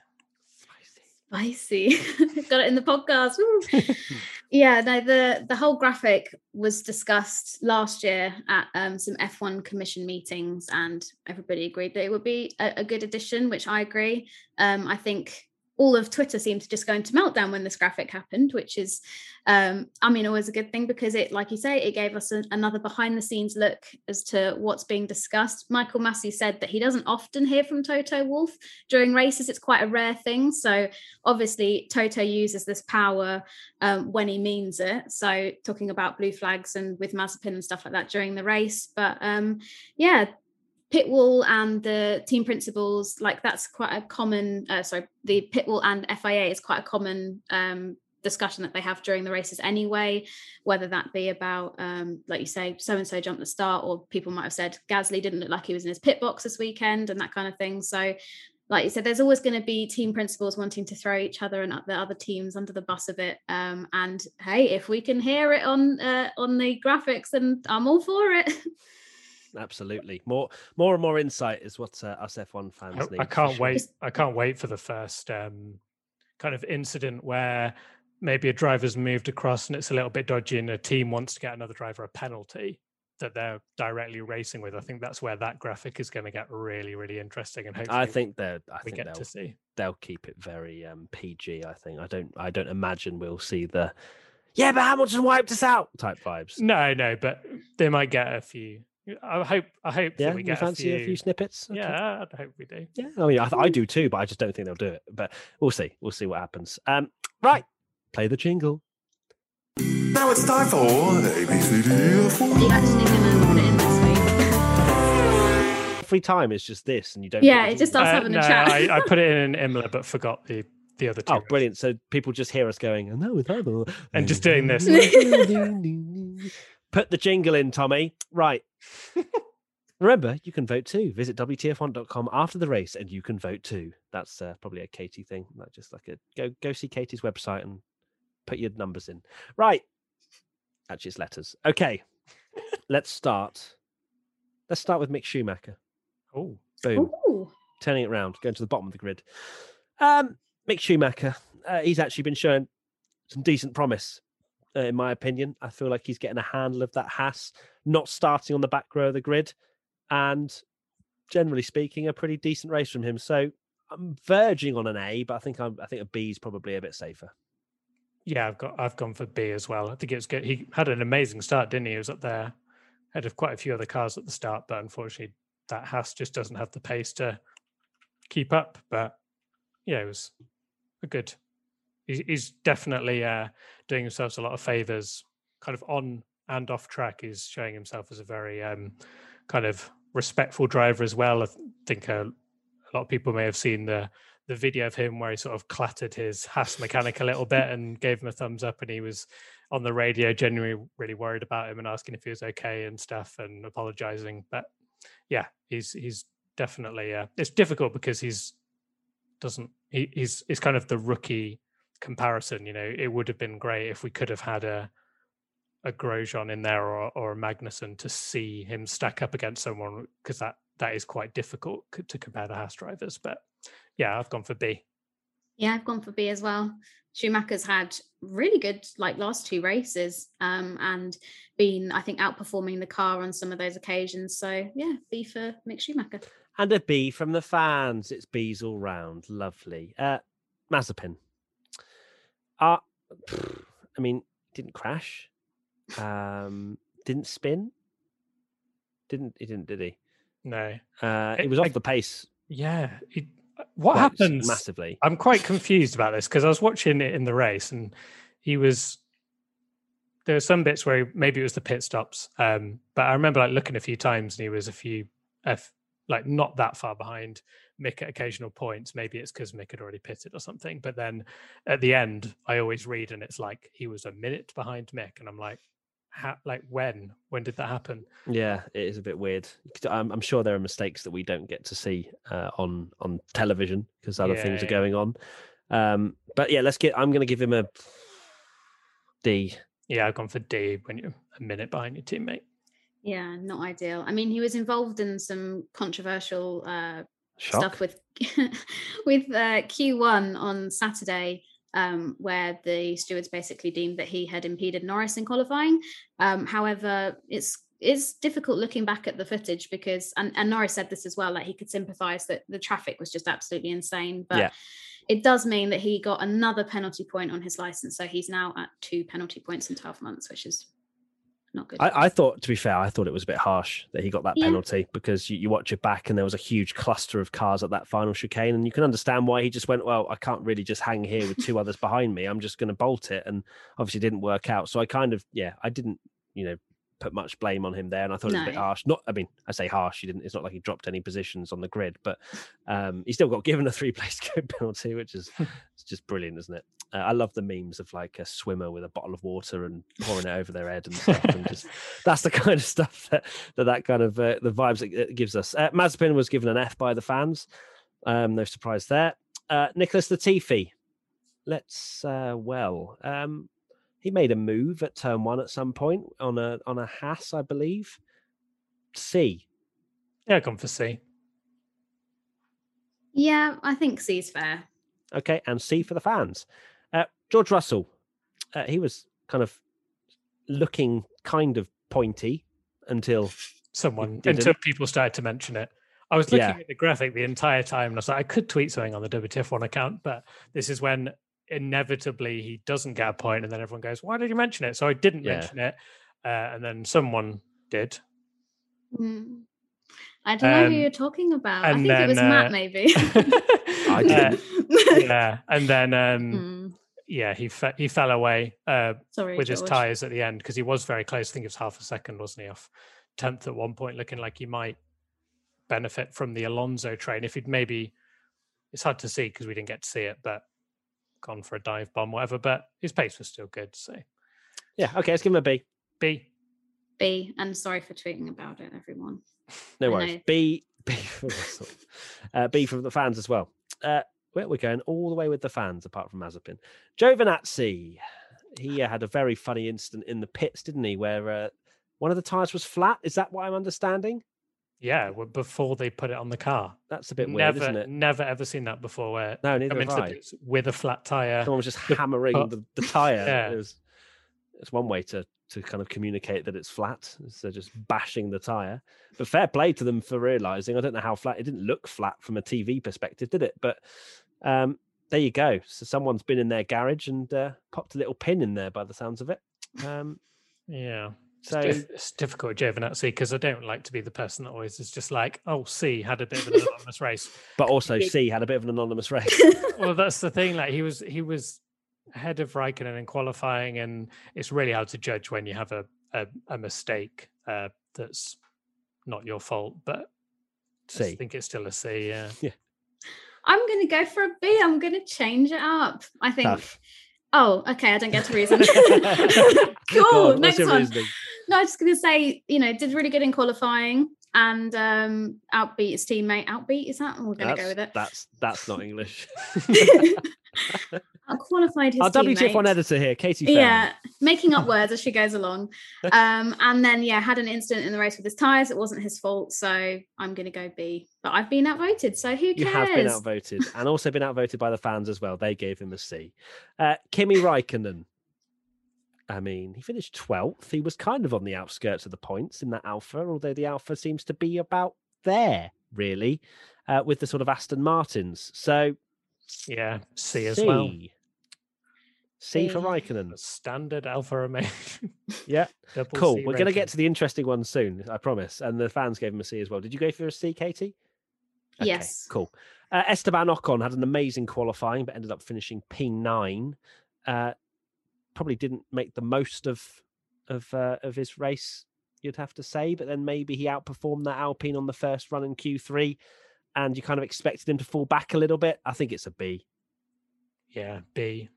[SPEAKER 3] Spicy. Got it in the podcast. yeah, no, the the whole graphic was discussed last year at um, some F1 commission meetings, and everybody agreed that it would be a, a good addition, which I agree. Um, I think all of Twitter seemed to just go into meltdown when this graphic happened, which is, um, I mean, always a good thing because it, like you say, it gave us a, another behind the scenes look as to what's being discussed. Michael Masi said that he doesn't often hear from Toto Wolff during races; it's quite a rare thing. So obviously, Toto uses this power um, when he means it. So talking about blue flags and with Mazepin and stuff like that during the race, but um, yeah, Pitwall and the team principals, like that's quite a common. Uh, sorry, the Pitwall and FIA is quite a common um, discussion that they have during the races anyway. Whether that be about, um, like you say, so and so jumped the start, or people might have said Gasly didn't look like he was in his pit box this weekend, and that kind of thing. So, like you said, there's always going to be team principals wanting to throw each other and the other teams under the bus of it. Um, and hey, if we can hear it on uh, on the graphics, then I'm all for it.
[SPEAKER 1] Absolutely, more more and more insight is what uh, us F1 fans
[SPEAKER 2] I,
[SPEAKER 1] need.
[SPEAKER 2] I can't
[SPEAKER 1] sure.
[SPEAKER 2] wait. I can't wait for the first um, kind of incident where maybe a driver's moved across and it's a little bit dodgy, and a team wants to get another driver a penalty that they're directly racing with. I think that's where that graphic is going to get really, really interesting. And hopefully,
[SPEAKER 1] I think they're. I
[SPEAKER 2] we
[SPEAKER 1] think
[SPEAKER 2] get to see.
[SPEAKER 1] they'll keep it very um, PG. I think. I don't. I don't imagine we'll see the. Yeah, but Hamilton wiped us out type vibes.
[SPEAKER 2] No, no, but they might get a few. I hope. I hope
[SPEAKER 1] Yeah,
[SPEAKER 2] that we
[SPEAKER 1] you
[SPEAKER 2] get
[SPEAKER 1] fancy
[SPEAKER 2] a few.
[SPEAKER 1] snippets? Okay.
[SPEAKER 2] Yeah, I hope we do.
[SPEAKER 1] Yeah, I mean, I, I do too, but I just don't think they'll do it. But we'll see. We'll see what happens. Um, right, play the jingle.
[SPEAKER 4] Now it's time for A, B, C, D, F,
[SPEAKER 3] Are you actually going to put it in this week?
[SPEAKER 1] Every time it's just this, and you don't.
[SPEAKER 3] Yeah,
[SPEAKER 1] put
[SPEAKER 3] it just
[SPEAKER 1] jingle.
[SPEAKER 3] us
[SPEAKER 2] Uh,
[SPEAKER 3] having a
[SPEAKER 2] no,
[SPEAKER 3] chat.
[SPEAKER 2] I, I put it in Imola, but forgot the the other two.
[SPEAKER 1] Oh, brilliant! So people just hear us going, "And no, it's other,"
[SPEAKER 2] And just doing this.
[SPEAKER 1] Put the jingle in, Tommy. Right. Remember, you can vote too. Visit WTF1.com after the race and you can vote too. That's uh, probably a Katie thing. Like just like a go go see Katie's website and put your numbers in. Right. Actually, it's letters. Okay. Let's start. Let's start with Mick Schumacher.
[SPEAKER 2] Oh,
[SPEAKER 1] Boom.
[SPEAKER 3] Ooh.
[SPEAKER 1] Turning it around, going to the bottom of the grid. Um, Mick Schumacher. Uh, he's actually been showing some decent promise, uh, in my opinion. I feel like he's getting a handle of that Haas, not starting on the back row of the grid. And generally speaking, a pretty decent race from him. So I'm verging on an A, but I think I'm, I think a B is probably a bit safer.
[SPEAKER 2] Yeah, I've got I've gone for B as well. I think it was good. He had an amazing start, didn't he? He was up there ahead of quite a few other cars at the start, but unfortunately that Haas just doesn't have the pace to keep up. But yeah, it was a good. He's, definitely uh, doing himself a lot of favors, kind of on and off track. He's showing himself as a very um, kind of respectful driver as well. I think uh, a lot of people may have seen the the video of him where he sort of clattered his Haas mechanic a little bit and gave him a thumbs up, and he was on the radio, genuinely really worried about him and asking if he was okay and stuff, and apologizing. But yeah, he's he's definitely uh, it's difficult because he's doesn't he, he's he's kind of the rookie comparison. You know, it would have been great if we could have had a a Grosjean in there or or a Magnussen to see him stack up against someone because that that is quite difficult to compare the Haas drivers. But yeah, I've gone for B.
[SPEAKER 3] Yeah, I've gone for B as well. Schumacher's had really good like last two races um, and been, I think, outperforming the car on some of those occasions. So yeah, B for Mick Schumacher.
[SPEAKER 1] And a B from the fans. It's B's all round. Lovely. Uh, Mazepin. Uh, I mean, didn't crash. Um, didn't spin. Didn't he? Didn't did he?
[SPEAKER 2] No.
[SPEAKER 1] Uh, he was off the pace.
[SPEAKER 2] Yeah. He, what happens
[SPEAKER 1] massively?
[SPEAKER 2] I'm quite confused about this because I was watching it in the race and he was. There were some bits where he, maybe it was the pit stops, um, but I remember like looking a few times and he was a few, F, like not that far behind Mick at occasional points. Maybe it's because Mick had already pitted or something. But then at the end, I always read and it's like he was a minute behind Mick, and I'm like, how, like when? When did that happen?
[SPEAKER 1] Yeah it is a bit weird. I'm, I'm sure there are mistakes that we don't get to see uh, on on television because other
[SPEAKER 2] Yeah,
[SPEAKER 1] things are going on. Um but yeah let's get i'm gonna give him a d.
[SPEAKER 2] Yeah i've gone for d when you're a minute behind your teammate
[SPEAKER 3] Yeah, not ideal. I mean, he was involved in some controversial uh, stuff with with uh, Q1 on Saturday, um, where the stewards basically deemed that he had impeded Norris in qualifying. Um, however, it's it's difficult looking back at the footage because and, and Norris said this as well, like he could sympathise that the traffic was just absolutely insane. But
[SPEAKER 1] Yeah.
[SPEAKER 3] it does mean that he got another penalty point on his license. So he's now at two penalty points in 12 months, which is not good.
[SPEAKER 1] I, I thought, to be fair, I thought it was a bit harsh that he got that
[SPEAKER 3] Yeah.
[SPEAKER 1] penalty because you, you watch it back and there was a huge cluster of cars at that final chicane, and you can understand why he just went, "Well, I can't really just hang here with two others behind me. I'm just going to bolt it," and obviously didn't work out. So I kind of, yeah, I didn't, you know, put much blame on him there, and I thought it was a bit harsh. Not, I mean, I say harsh. He didn't. It's not like he dropped any positions on the grid, but um, he still got given a three place code penalty, which is it's just brilliant, isn't it? Uh, I love the memes of like a swimmer with a bottle of water and pouring it over their head and stuff, and just that's the kind of stuff that that, that kind of uh, the vibes it, it gives us. Uh, Mazepin was given an F by the fans. Um, no surprise there. Uh, Nicholas Latifi. Let's uh, well, um, he made a move at turn one at some point on a on a Haas, I believe. C.
[SPEAKER 2] yeah i've gone for c
[SPEAKER 3] yeah, I think C is fair.
[SPEAKER 1] Okay, and C for the fans. Uh, George Russell. Uh, he was kind of looking kind of pointy until
[SPEAKER 2] someone until people started to mention it i was looking
[SPEAKER 1] Yeah.
[SPEAKER 2] at the graphic the entire time and i was like i could tweet something on the wtf1 account but this is when inevitably he doesn't get a point and then everyone goes why did you mention it so i didn't
[SPEAKER 1] Yeah.
[SPEAKER 2] mention it uh, and then someone did
[SPEAKER 3] Mm. I don't know who
[SPEAKER 2] Um,
[SPEAKER 3] you're talking about. I
[SPEAKER 2] and
[SPEAKER 3] think it was
[SPEAKER 2] then,
[SPEAKER 3] Matt,
[SPEAKER 2] uh,
[SPEAKER 3] maybe.
[SPEAKER 1] I
[SPEAKER 2] Uh,
[SPEAKER 1] didn't.
[SPEAKER 2] yeah and then um
[SPEAKER 3] Mm,
[SPEAKER 2] yeah he fe- he fell away uh
[SPEAKER 3] Sorry,
[SPEAKER 2] with his tires at the end because he was very close. I think it was half a second, wasn't he? Off tenth at one point, looking like he might benefit from the Alonso train if he'd maybe. It's hard to see because we didn't get to see it, but gone for a dive bomb, whatever. But his pace was still good. So
[SPEAKER 1] Yeah, okay, let's give him a B.
[SPEAKER 2] B.
[SPEAKER 3] B, and sorry for tweeting about it, everyone.
[SPEAKER 1] No worries. B, B for Uh, B from the fans as well. Uh, well, we're going all the way with the fans, apart from Mazepin. Giovinazzi. He uh, had a very funny incident in the pits, didn't he? Where uh, one of the tires was flat. Is that what I'm understanding?
[SPEAKER 2] Yeah, well, before they put it on the car.
[SPEAKER 1] That's a bit weird,
[SPEAKER 2] never,
[SPEAKER 1] isn't it?
[SPEAKER 2] never ever seen that before. Where
[SPEAKER 1] No, neither have I.
[SPEAKER 2] with a flat tire.
[SPEAKER 1] Someone was just hammering the, the tire.
[SPEAKER 2] Yeah.
[SPEAKER 1] It was. It's one way to to kind of communicate that it's flat. So just bashing the tire. But fair play to them for realizing. I don't know how flat it didn't look flat from a TV perspective, did it? But um, there you go. So someone's been in their garage and uh, popped a little pin in there by the sounds of it. Um,
[SPEAKER 2] Yeah.
[SPEAKER 1] so
[SPEAKER 2] It's, dif- it's difficult, Giovinazzi, because I don't like to be the person that always is just like, oh, C had a bit of an anonymous race.
[SPEAKER 1] but also. C had a bit of an anonymous race.
[SPEAKER 2] Well, that's the thing. Like he was, he was ahead of Raikkonen in qualifying, and it's really hard to judge when you have a a, a mistake uh, that's not your fault. But I
[SPEAKER 1] C.
[SPEAKER 2] think it's still a C. Yeah. yeah.
[SPEAKER 3] I'm going to go for a B. I'm going to change it up. I think.
[SPEAKER 1] Tough.
[SPEAKER 3] Oh, okay. I don't get to reason. Cool.
[SPEAKER 1] on,
[SPEAKER 3] Next one.
[SPEAKER 1] reasoning?
[SPEAKER 3] No, I'm just going to say, you know, did really good in qualifying and um outbeat his teammate. Outbeat is that? We're going to go with it.
[SPEAKER 1] That's that's not English.
[SPEAKER 3] I qualified his
[SPEAKER 1] Our WTF1 editor here, Katie. Fairman.
[SPEAKER 3] Yeah, making up words as she goes along. Um, and then yeah, had an incident in the race with his tires. It wasn't his fault, so I'm gonna go B. But I've been outvoted, so who cares?
[SPEAKER 1] You have been outvoted and also been outvoted by the fans as well. They gave him a C. Uh, Kimi Raikkonen. I mean, he finished 12th. He was kind of on the outskirts of the points in that Alfa, although the Alfa seems to be about there, really, uh, with the sort of Aston Martins. So,
[SPEAKER 2] Yeah. C as
[SPEAKER 1] C.
[SPEAKER 2] well.
[SPEAKER 1] C for
[SPEAKER 3] C.
[SPEAKER 1] Raikkonen.
[SPEAKER 2] Standard Alfa Romeo.
[SPEAKER 1] Yeah,
[SPEAKER 2] Double
[SPEAKER 1] cool.
[SPEAKER 2] C
[SPEAKER 1] We're going to get to the interesting one soon, I promise. And the fans gave him a C as well. Did you go for a C, Katie? Okay,
[SPEAKER 3] Yes.
[SPEAKER 1] Cool. Uh, Esteban Ocon had an amazing qualifying, but ended up finishing P9. Uh, probably didn't make the most of of uh, of his race, you'd have to say. But then maybe he outperformed that Alpine on the first run in Q3, and you kind of expected him to fall back a little bit. I think it's a B.
[SPEAKER 2] Yeah, B.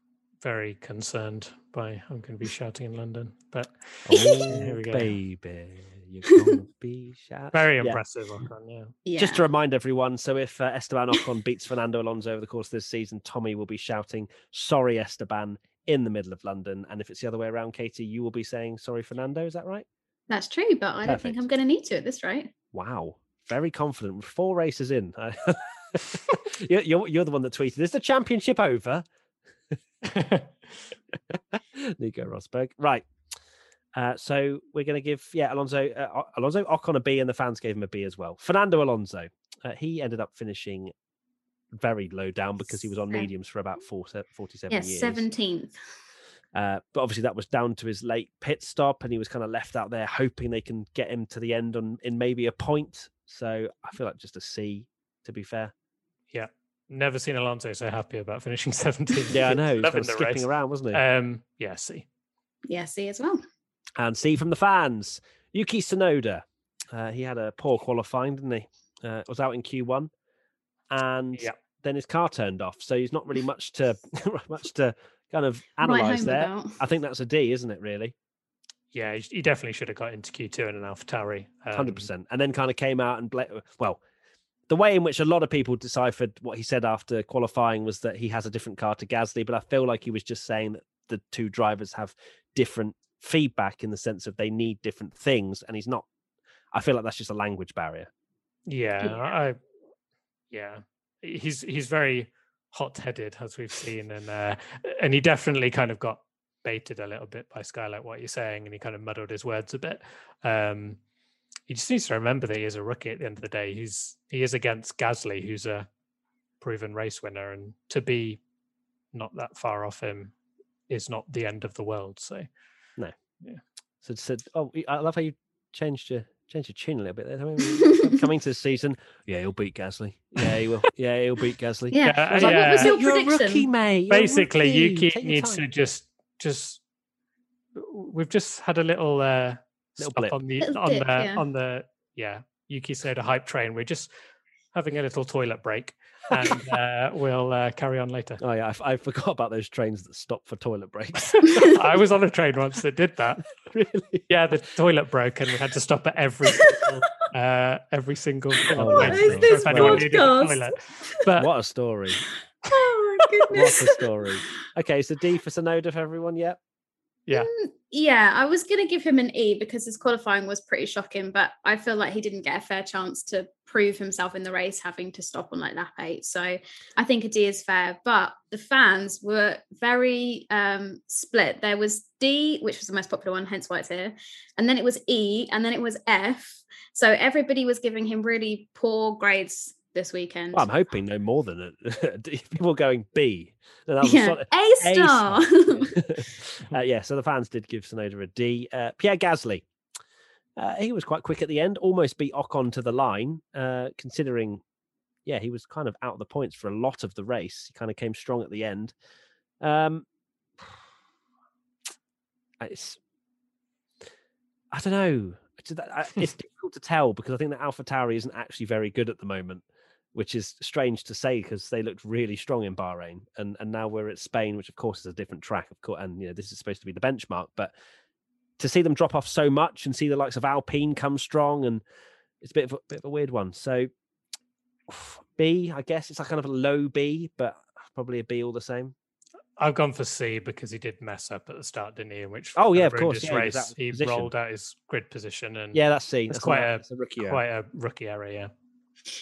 [SPEAKER 2] Very concerned by I'm going to be shouting in London, but
[SPEAKER 1] Oh,
[SPEAKER 2] Here we go.
[SPEAKER 1] baby, you're gonna be shot.
[SPEAKER 2] very
[SPEAKER 1] Yeah.
[SPEAKER 2] impressive. Ocon, yeah.
[SPEAKER 3] Yeah.
[SPEAKER 1] Just to remind everyone, so if uh, Esteban Ocon beats Fernando Alonso over the course of this season, Tommy will be shouting "Sorry, Esteban" in the middle of London, and if it's the other way around, Katie, you will be saying "Sorry, Fernando." Is that right?
[SPEAKER 3] That's true, but I don't think I'm going to need to at this rate.
[SPEAKER 1] Wow, very confident. With four races in, you're, you're you're the one that tweeted, "Is the championship over?" Nico Rosberg, right? Uh, so we're going to give yeah Alonso uh, Alonso Ocon a B, and the fans gave him a B as well. Fernando Alonso, uh, he ended up finishing very low down because he was on mediums for about four, 47
[SPEAKER 3] Yes,
[SPEAKER 1] years.
[SPEAKER 3] seventeenth.
[SPEAKER 1] Uh, but obviously that was down to his late pit stop, and he was kind of left out there hoping they can get him to the end on in maybe a point. So I feel like just a C, to be fair.
[SPEAKER 2] Yeah. Never seen Alonso so happy about finishing 17th.
[SPEAKER 1] Yeah, I know. He was
[SPEAKER 2] Loving
[SPEAKER 1] kind of
[SPEAKER 2] the
[SPEAKER 1] skipping
[SPEAKER 2] race.
[SPEAKER 1] around, wasn't he?
[SPEAKER 2] Um, yeah, C.
[SPEAKER 3] Yeah, C as well.
[SPEAKER 1] and C from the fans. Yuki Tsunoda, uh, he had a poor qualifying, didn't he? Uh, was out in Q1, and
[SPEAKER 2] Yeah.
[SPEAKER 1] then his car turned off. So he's not really much to much to kind of analyze
[SPEAKER 3] home
[SPEAKER 1] there.
[SPEAKER 3] about.
[SPEAKER 1] I think that's a D, isn't it? Really,
[SPEAKER 2] Yeah, he- he definitely should have got into Q2 in an AlphaTauri.
[SPEAKER 1] hundred
[SPEAKER 2] Um,
[SPEAKER 1] percent. And then kind of came out and bla- well, the way in which a lot of people deciphered what he said after qualifying was that he has a different car to Gasly, but I feel like he was just saying that the two drivers have different feedback in the sense of they need different things, and he's not. I feel like that's just a language barrier.
[SPEAKER 2] Yeah,
[SPEAKER 3] Yeah.
[SPEAKER 2] I, yeah, he's he's very hot-headed as we've seen, and uh, and he definitely kind of got baited a little bit by Skylight what you're saying, and he kind of muddled his words a bit. Um, he just needs to remember that he is a rookie at the end of the day. He's he is against Gasly, who's a proven race winner, and to be not that far off him is not the end of the world. So no, yeah.
[SPEAKER 1] So, so oh, I love how you changed your changed your tune a little bit there. I mean, Coming to the season, yeah, he'll beat Gasly. Yeah, he will. Yeah, he'll beat Gasly.
[SPEAKER 3] Yeah.
[SPEAKER 2] Yeah,
[SPEAKER 3] So what was
[SPEAKER 2] yeah.
[SPEAKER 3] your
[SPEAKER 1] You're a
[SPEAKER 3] prediction?
[SPEAKER 1] rookie, mate. You're
[SPEAKER 2] basically
[SPEAKER 1] rookie.
[SPEAKER 2] Yuki
[SPEAKER 1] Take
[SPEAKER 2] needs to just just we've just had a little uh
[SPEAKER 1] Little
[SPEAKER 2] stop
[SPEAKER 1] blip.
[SPEAKER 2] on the
[SPEAKER 3] Little
[SPEAKER 2] on
[SPEAKER 3] dip,
[SPEAKER 2] the
[SPEAKER 3] yeah.
[SPEAKER 2] on the yeah Yuki Soda hype train. We're just having a little toilet break and uh, we'll uh, carry on later.
[SPEAKER 1] Oh yeah, I, f- I forgot about those trains that stop for toilet breaks.
[SPEAKER 2] I was on a train once that did that.
[SPEAKER 1] really?
[SPEAKER 2] Yeah, the toilet broke and we had to stop at every single, uh, every single.
[SPEAKER 1] Oh,
[SPEAKER 3] What
[SPEAKER 1] my
[SPEAKER 3] is
[SPEAKER 1] God.
[SPEAKER 3] this
[SPEAKER 2] if a
[SPEAKER 3] podcast?
[SPEAKER 2] toilet. But
[SPEAKER 1] What a story!
[SPEAKER 3] Oh my
[SPEAKER 1] What
[SPEAKER 3] goodness.
[SPEAKER 1] a story! Okay, so D for Tsunoda for everyone. Yep.
[SPEAKER 2] Yeah.
[SPEAKER 3] Mm, Yeah, I was going to give him an E because his qualifying was pretty shocking, but I feel like he didn't get a fair chance to prove himself in the race, having to stop on like lap eight. So I think a D is fair, but the fans were very um, split. There was D, which was the most popular one, hence why it's here, and then it was E, and then it was F. So everybody was giving him really poor grades this weekend.
[SPEAKER 1] Well, I'm hoping no more than it. People going B. that was
[SPEAKER 3] yeah.
[SPEAKER 1] sort of-
[SPEAKER 3] A star.
[SPEAKER 1] uh, yeah, so the fans did give Tsunoda a D. Uh, Pierre Gasly, uh, he was quite quick at the end, almost beat Ocon to the line, uh, considering, yeah, he was kind of out of the points for a lot of the race. He kind of came strong at the end. Um, it's, I don't know. It's- It's difficult to tell because I think that Alpha Tauri isn't actually very good at the moment, which is strange to say because they looked really strong in Bahrain, and and now we're at Spain, which of course is a different track, of course, and you know this is supposed to be the benchmark, but to see them drop off so much and see the likes of Alpine come strong, and it's a bit of a bit of a weird one. So B, I guess it's like kind of a low B, but probably a B all the same.
[SPEAKER 2] I've gone for C because he did mess up at the start, didn't he? In which
[SPEAKER 1] Oh, yeah, of course, yeah, he
[SPEAKER 2] race, he
[SPEAKER 1] position.
[SPEAKER 2] rolled out his grid position, and
[SPEAKER 1] Yeah, that's C.
[SPEAKER 2] It's
[SPEAKER 1] That's
[SPEAKER 2] quite a-
[SPEAKER 1] a rookie error.
[SPEAKER 2] quite a rookie error. Yeah,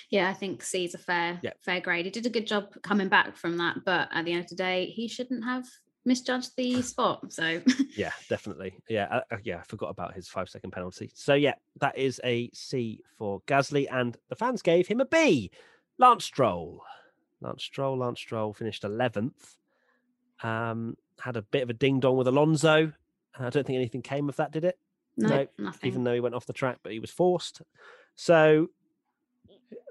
[SPEAKER 3] yeah, I think C is a fair
[SPEAKER 1] Yeah.
[SPEAKER 3] fair grade. He did a good job coming back from that, but at the end of the day, he shouldn't have misjudged the spot. So
[SPEAKER 1] Yeah, definitely. Yeah, uh, uh, yeah. I forgot about his five second penalty. So yeah, that is a C for Gasly, and the fans gave him a B. Lance Stroll, Lance Stroll, Lance Stroll finished eleventh. Um, had a bit of a ding dong with Alonso. I don't think anything came of that, did it?
[SPEAKER 3] no,
[SPEAKER 1] No,
[SPEAKER 3] nothing.
[SPEAKER 1] Even though he went off the track, but he was forced. So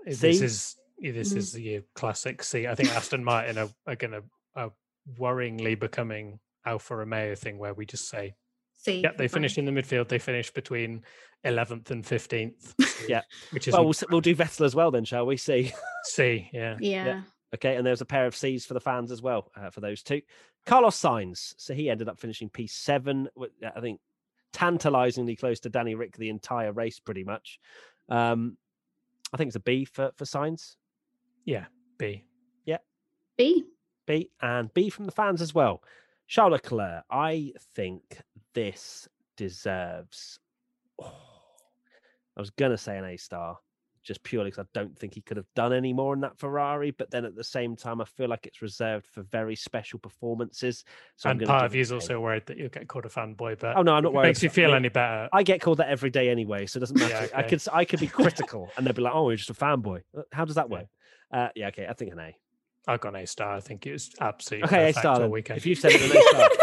[SPEAKER 2] this is this
[SPEAKER 3] Mm.
[SPEAKER 2] is your classic C. I think Aston Martin are, are going to are worryingly becoming Alfa Romeo thing, where we just say,
[SPEAKER 3] See,
[SPEAKER 2] "Yep, they
[SPEAKER 3] fine.
[SPEAKER 2] finished in the midfield. They finished between 11th and 15th."
[SPEAKER 1] Yeah.
[SPEAKER 2] which is
[SPEAKER 1] well, we'll we'll do Vettel as well then, shall we? See.
[SPEAKER 2] see, Yeah,
[SPEAKER 3] Yeah. yeah.
[SPEAKER 1] Okay, and there's a pair of C's for the fans as well uh, for those two. Carlos Sainz, so he ended up finishing P7. wi- uh, I think tantalizingly close to Danny Ric the entire race, pretty much. Um, I think it's a B for for Sainz.
[SPEAKER 2] yeah, B. Yeah.
[SPEAKER 3] B.
[SPEAKER 1] B and B from the fans as well. Charles Leclerc, I think this deserves. I was gonna say an A star, just purely because I don't think he could have done any more in that Ferrari. But then at the same time, I feel like it's reserved for very special performances. So I'm
[SPEAKER 2] and
[SPEAKER 1] gonna
[SPEAKER 2] part
[SPEAKER 1] give
[SPEAKER 2] of
[SPEAKER 1] it
[SPEAKER 2] you is also worried that you'll get called a fanboy, but
[SPEAKER 1] Oh no, I'm not worried.
[SPEAKER 2] makes you
[SPEAKER 1] about- I
[SPEAKER 2] feel
[SPEAKER 1] mean,
[SPEAKER 2] any better.
[SPEAKER 1] I get called that every day anyway, so it doesn't matter.
[SPEAKER 2] Yeah,
[SPEAKER 1] I could s- I could be critical, and they'd be like, "Oh, you're just a fanboy." Uh, How does that
[SPEAKER 2] Yeah.
[SPEAKER 1] work? Uh, yeah, okay, I think an A.
[SPEAKER 2] I've got an A star. I think it was absolutely
[SPEAKER 1] Okay, A
[SPEAKER 2] perfect
[SPEAKER 1] star.
[SPEAKER 2] all weekend.
[SPEAKER 1] If you said it, an A star.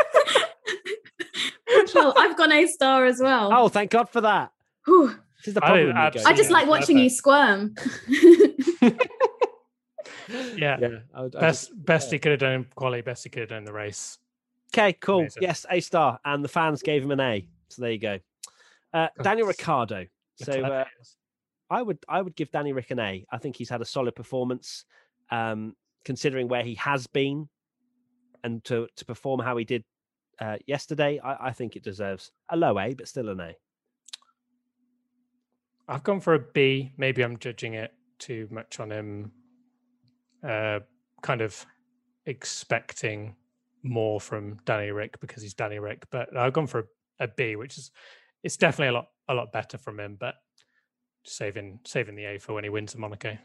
[SPEAKER 3] well, I've gone A star as well.
[SPEAKER 1] Oh, thank God for that.
[SPEAKER 3] Whew.
[SPEAKER 1] This is the
[SPEAKER 2] I
[SPEAKER 1] problem.
[SPEAKER 2] did
[SPEAKER 1] with me
[SPEAKER 2] abs-
[SPEAKER 3] I just
[SPEAKER 1] in.
[SPEAKER 3] like watching you squirm.
[SPEAKER 2] Yeah.
[SPEAKER 1] yeah. I would- I
[SPEAKER 2] best
[SPEAKER 1] just-
[SPEAKER 2] best
[SPEAKER 1] yeah.
[SPEAKER 2] he could have done in quality, best he could have done in the race.
[SPEAKER 1] Okay, cool.
[SPEAKER 2] Amazing.
[SPEAKER 1] Yes, A star, and the fans gave him an A. So there you go. Uh, Daniel
[SPEAKER 2] That's
[SPEAKER 1] Ricciardo. So uh. I would I would give Danny Ric an A. I think he's had a solid performance, um, considering where he has been, and to to perform how he did uh, yesterday. I, I think it deserves a low A, but still an A.
[SPEAKER 2] I've gone for a B. Maybe I'm judging it too much on him. Uh, kind of expecting more from Danny Ric because he's Danny Ric, but I've gone for a, a B, which is it's definitely a lot a lot better from him, but saving saving the A for when he wins in Monaco.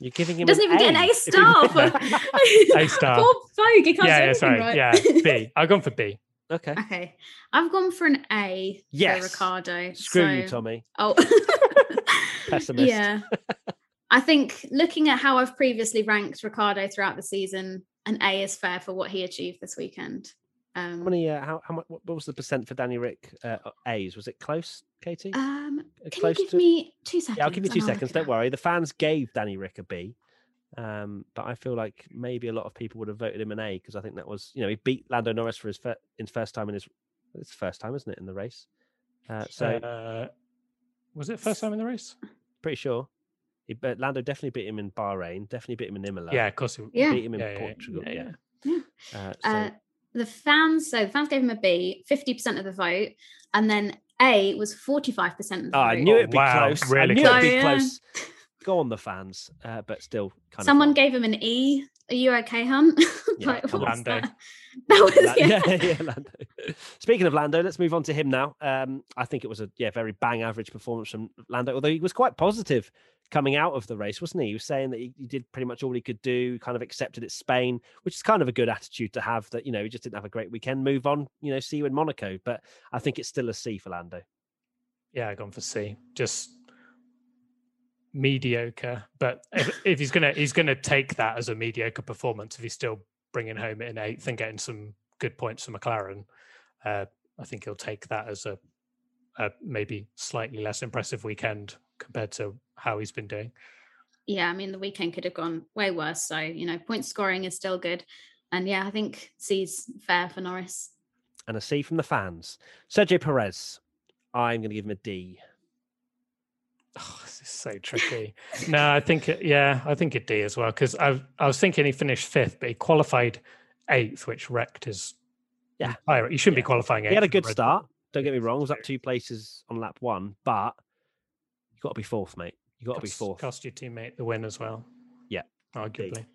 [SPEAKER 1] You're giving
[SPEAKER 3] He
[SPEAKER 1] him
[SPEAKER 3] doesn't
[SPEAKER 1] an
[SPEAKER 3] even get an
[SPEAKER 1] A.
[SPEAKER 3] A star. For...
[SPEAKER 2] A star.
[SPEAKER 3] Poor folk, he can't
[SPEAKER 2] yeah,
[SPEAKER 3] say
[SPEAKER 2] yeah, sorry,
[SPEAKER 3] right.
[SPEAKER 2] yeah, B. I've gone for B.
[SPEAKER 1] Okay.
[SPEAKER 3] okay, I've gone for an A
[SPEAKER 1] Yes.
[SPEAKER 3] for Ricciardo.
[SPEAKER 1] Screw you, Tommy.
[SPEAKER 3] Oh,
[SPEAKER 1] Pessimist.
[SPEAKER 3] Yeah. I think looking at how I've previously ranked Ricciardo throughout the season, an A is fair for what he achieved this weekend. Um,
[SPEAKER 1] How many? Uh, how how much? What was the percent for Danny Ric uh, A's? Was it close, Katie?
[SPEAKER 3] um,
[SPEAKER 1] Uh,
[SPEAKER 3] can you
[SPEAKER 1] close
[SPEAKER 3] give
[SPEAKER 1] to-
[SPEAKER 3] me two seconds?
[SPEAKER 1] Yeah, I'll give you two seconds. Don't worry. The fans gave Danny Ric a B, um, but I feel like maybe a lot of people would have voted him an A because I think that was, you know, he beat Lando Norris for his fir- in first time in his it's first time, isn't it, in the race? Uh, so
[SPEAKER 2] uh, was it first time in the race?
[SPEAKER 1] pretty sure. He, but Lando definitely beat him in Bahrain. Definitely beat him in Imola.
[SPEAKER 2] Yeah, of course. He,
[SPEAKER 3] Yeah.
[SPEAKER 1] beat him in
[SPEAKER 2] yeah, yeah,
[SPEAKER 1] Portugal.
[SPEAKER 2] yeah,
[SPEAKER 1] Yeah.
[SPEAKER 2] yeah.
[SPEAKER 1] Uh, so,
[SPEAKER 3] Uh, the fans, so the fans gave him a B, 50% of the vote, and then A was 45% of the
[SPEAKER 1] oh,
[SPEAKER 3] vote.
[SPEAKER 1] I knew
[SPEAKER 2] Oh,
[SPEAKER 1] it'd be
[SPEAKER 2] wow,
[SPEAKER 1] close. I
[SPEAKER 2] really
[SPEAKER 1] knew
[SPEAKER 3] close.
[SPEAKER 1] it'd be close. Go on, the fans, uh, but still kind
[SPEAKER 3] Someone
[SPEAKER 1] of.
[SPEAKER 3] gave him an E. Are you okay, Hunt?
[SPEAKER 1] Yeah, come on.
[SPEAKER 3] what's
[SPEAKER 2] Lando.
[SPEAKER 3] that? That was,
[SPEAKER 1] La-
[SPEAKER 3] yeah.
[SPEAKER 1] yeah, yeah, Lando. Speaking of Lando, let's move on to him now. Um, I think it was a yeah very bang average performance from Lando, although he was quite positive coming out of the race, wasn't he? He was saying that he, he did pretty much all he could do, kind of accepted it's Spain, which is kind of a good attitude to have. That you know he just didn't have a great weekend. Move on, you know, see you in Monaco. But I think it's still a C for Lando.
[SPEAKER 2] Yeah, I gone for C. Just mediocre. But if, if he's gonna he's gonna take that as a mediocre performance, if he's still bringing home in eighth and getting some good points for McLaren, uh, I think he'll take that as a, a maybe slightly less impressive weekend compared to how he's been doing.
[SPEAKER 3] Yeah, I mean the weekend could have gone way worse. So you know, point scoring is still good, and yeah, I think C's fair for Norris.
[SPEAKER 1] And a C from the fans. Sergio Perez, I'm going to give him a D.
[SPEAKER 2] Oh, this is so tricky. no, I think it, yeah, I think it a D as well because I I was thinking he finished fifth, but he qualified eighth, which wrecked his.
[SPEAKER 1] Yeah,
[SPEAKER 2] entire, he shouldn't
[SPEAKER 1] yeah.
[SPEAKER 2] be qualifying.
[SPEAKER 1] He had a good start. Don't get me wrong. It was up two places on lap one, but you got to be fourth, mate. You got to be fourth.
[SPEAKER 2] Cost your teammate the win as well.
[SPEAKER 1] Yeah,
[SPEAKER 2] arguably.
[SPEAKER 1] D.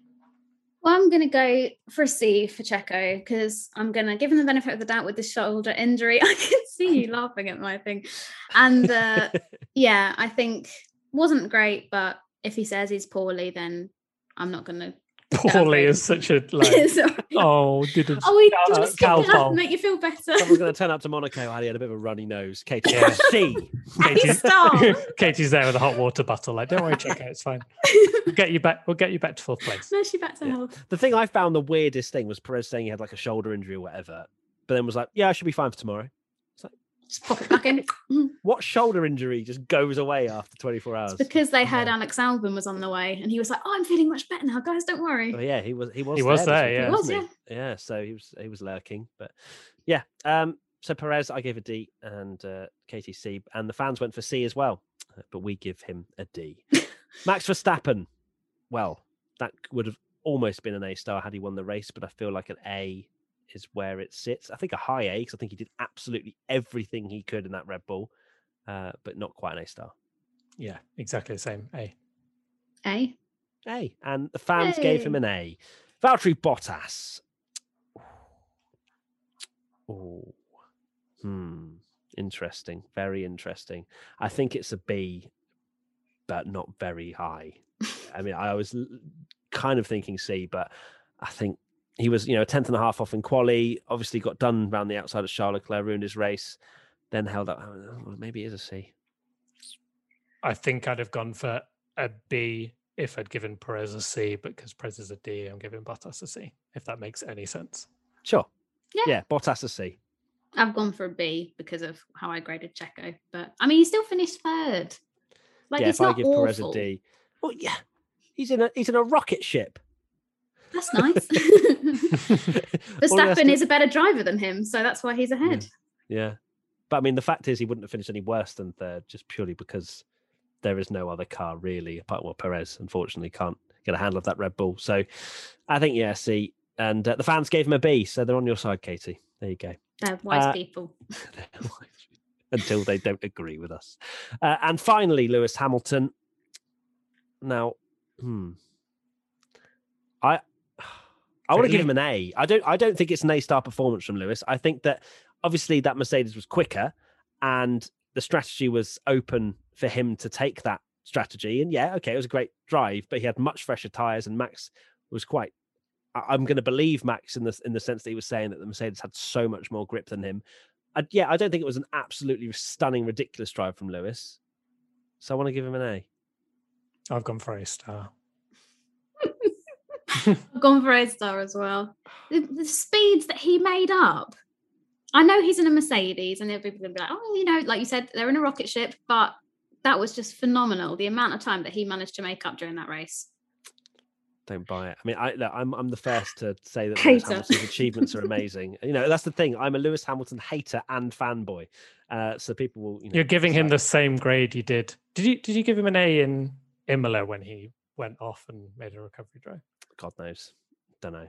[SPEAKER 3] Well, I'm going to go for a C for Checo because I'm going to give him the benefit of the doubt with the shoulder injury. I can see you laughing at my thing. And uh, yeah, I think wasn't great, but if he says he's poorly, then I'm not going to.
[SPEAKER 2] Poorly is such a like. oh, didn't.
[SPEAKER 3] Oh, we just Cal, Cal make you feel better.
[SPEAKER 1] Someone's going to turn up to Monaco. and he had a bit of a runny nose. Katie, yeah. C.
[SPEAKER 2] Katie's, Katie's there with a hot water bottle. Like, don't worry, Checo. It's fine. We'll get you back. We'll get you back to fourth place.
[SPEAKER 3] No, she back to yeah. health.
[SPEAKER 1] The thing I found the weirdest thing was Perez saying he had like a shoulder injury or whatever, but then was like, "Yeah, I should be fine for tomorrow."
[SPEAKER 3] Just pop it back in.
[SPEAKER 1] what shoulder injury just goes away after 24 hours?
[SPEAKER 3] It's because they heard Alex Albon was on the way and he was like, Oh, I'm feeling much better now, guys, don't worry.
[SPEAKER 1] Oh, yeah, he was he was
[SPEAKER 2] he was there, yeah.
[SPEAKER 3] He was, yeah.
[SPEAKER 1] Yeah, so he was he was lurking. But yeah. Um so Perez I gave a D and uh Katie C and the fans went for C as well. Uh, but we give him a D. Max Verstappen. Well, that would have almost been an A star had he won the race, but I feel like an A is where it sits. I think a high A because I think he did absolutely everything he could in that Red Bull, uh, but not quite an A star.
[SPEAKER 2] Yeah, exactly the same. A.
[SPEAKER 3] A.
[SPEAKER 1] A. And the fans a. gave him an A. Valtteri Bottas. Oh, hmm. Interesting. Very interesting. I think it's a B, but not very high. I mean, I was kind of thinking C, but I think he was, you know, a tenth and a half off in quali. Obviously, got done around the outside of Charles Leclerc, ruined his race. Then held up. Oh, well, maybe it is a C.
[SPEAKER 2] I think I'd have gone for a B if I'd given Perez a C, but because Perez is a D, I'm giving Bottas a C. If that makes any sense.
[SPEAKER 1] Sure.
[SPEAKER 3] Yeah.
[SPEAKER 1] Yeah. Bottas a C.
[SPEAKER 3] I've gone for a B because of how I graded Checo, but I mean, he still finished third. Like,
[SPEAKER 1] yeah,
[SPEAKER 3] it's
[SPEAKER 1] if
[SPEAKER 3] not
[SPEAKER 1] I give
[SPEAKER 3] awful.
[SPEAKER 1] Perez a D, well, yeah, he's in a he's in a rocket ship.
[SPEAKER 3] That's nice. Verstappen is a better driver than him, so that's why he's ahead.
[SPEAKER 1] Yeah. yeah. But I mean, the fact is, he wouldn't have finished any worse than third just purely because there is no other car really, apart well, Perez unfortunately can't get a handle of that Red Bull. So I think, yeah, see, and uh, the fans gave him a B, so they're on your side, Katie. There you go.
[SPEAKER 3] They're wise uh, people.
[SPEAKER 1] Until they don't agree with us. Uh, and finally, Lewis Hamilton. Now, hmm. I I want to give him an A. I don't. I don't think it's an A star performance from Lewis. I think that obviously that Mercedes was quicker, and the strategy was open for him to take that strategy. And yeah, okay, it was a great drive, but he had much fresher tires, and Max was quite. I'm going to believe Max in the in the sense that he was saying that the Mercedes had so much more grip than him. I, yeah, I don't think it was an absolutely stunning, ridiculous drive from Lewis. So I want to give him an A.
[SPEAKER 2] I've gone for a star.
[SPEAKER 3] I've gone for A star as well. The, the, speeds that he made up. I know he's in a Mercedes, and people going to be like, oh, you know, like you said, they're in a rocket ship, but that was just phenomenal. The amount of time that he managed to make up during that race.
[SPEAKER 1] Don't buy it. I mean, I, I'm I'm the first to say that Lewis Hamilton's achievements are amazing. You know, that's the thing. I'm a Lewis Hamilton hater and fanboy. Uh, so people will. You know,
[SPEAKER 2] You're giving him the same grade you did. Did you did you give him an A in Imola when he went off and made a recovery drive?
[SPEAKER 1] God knows. Don't know.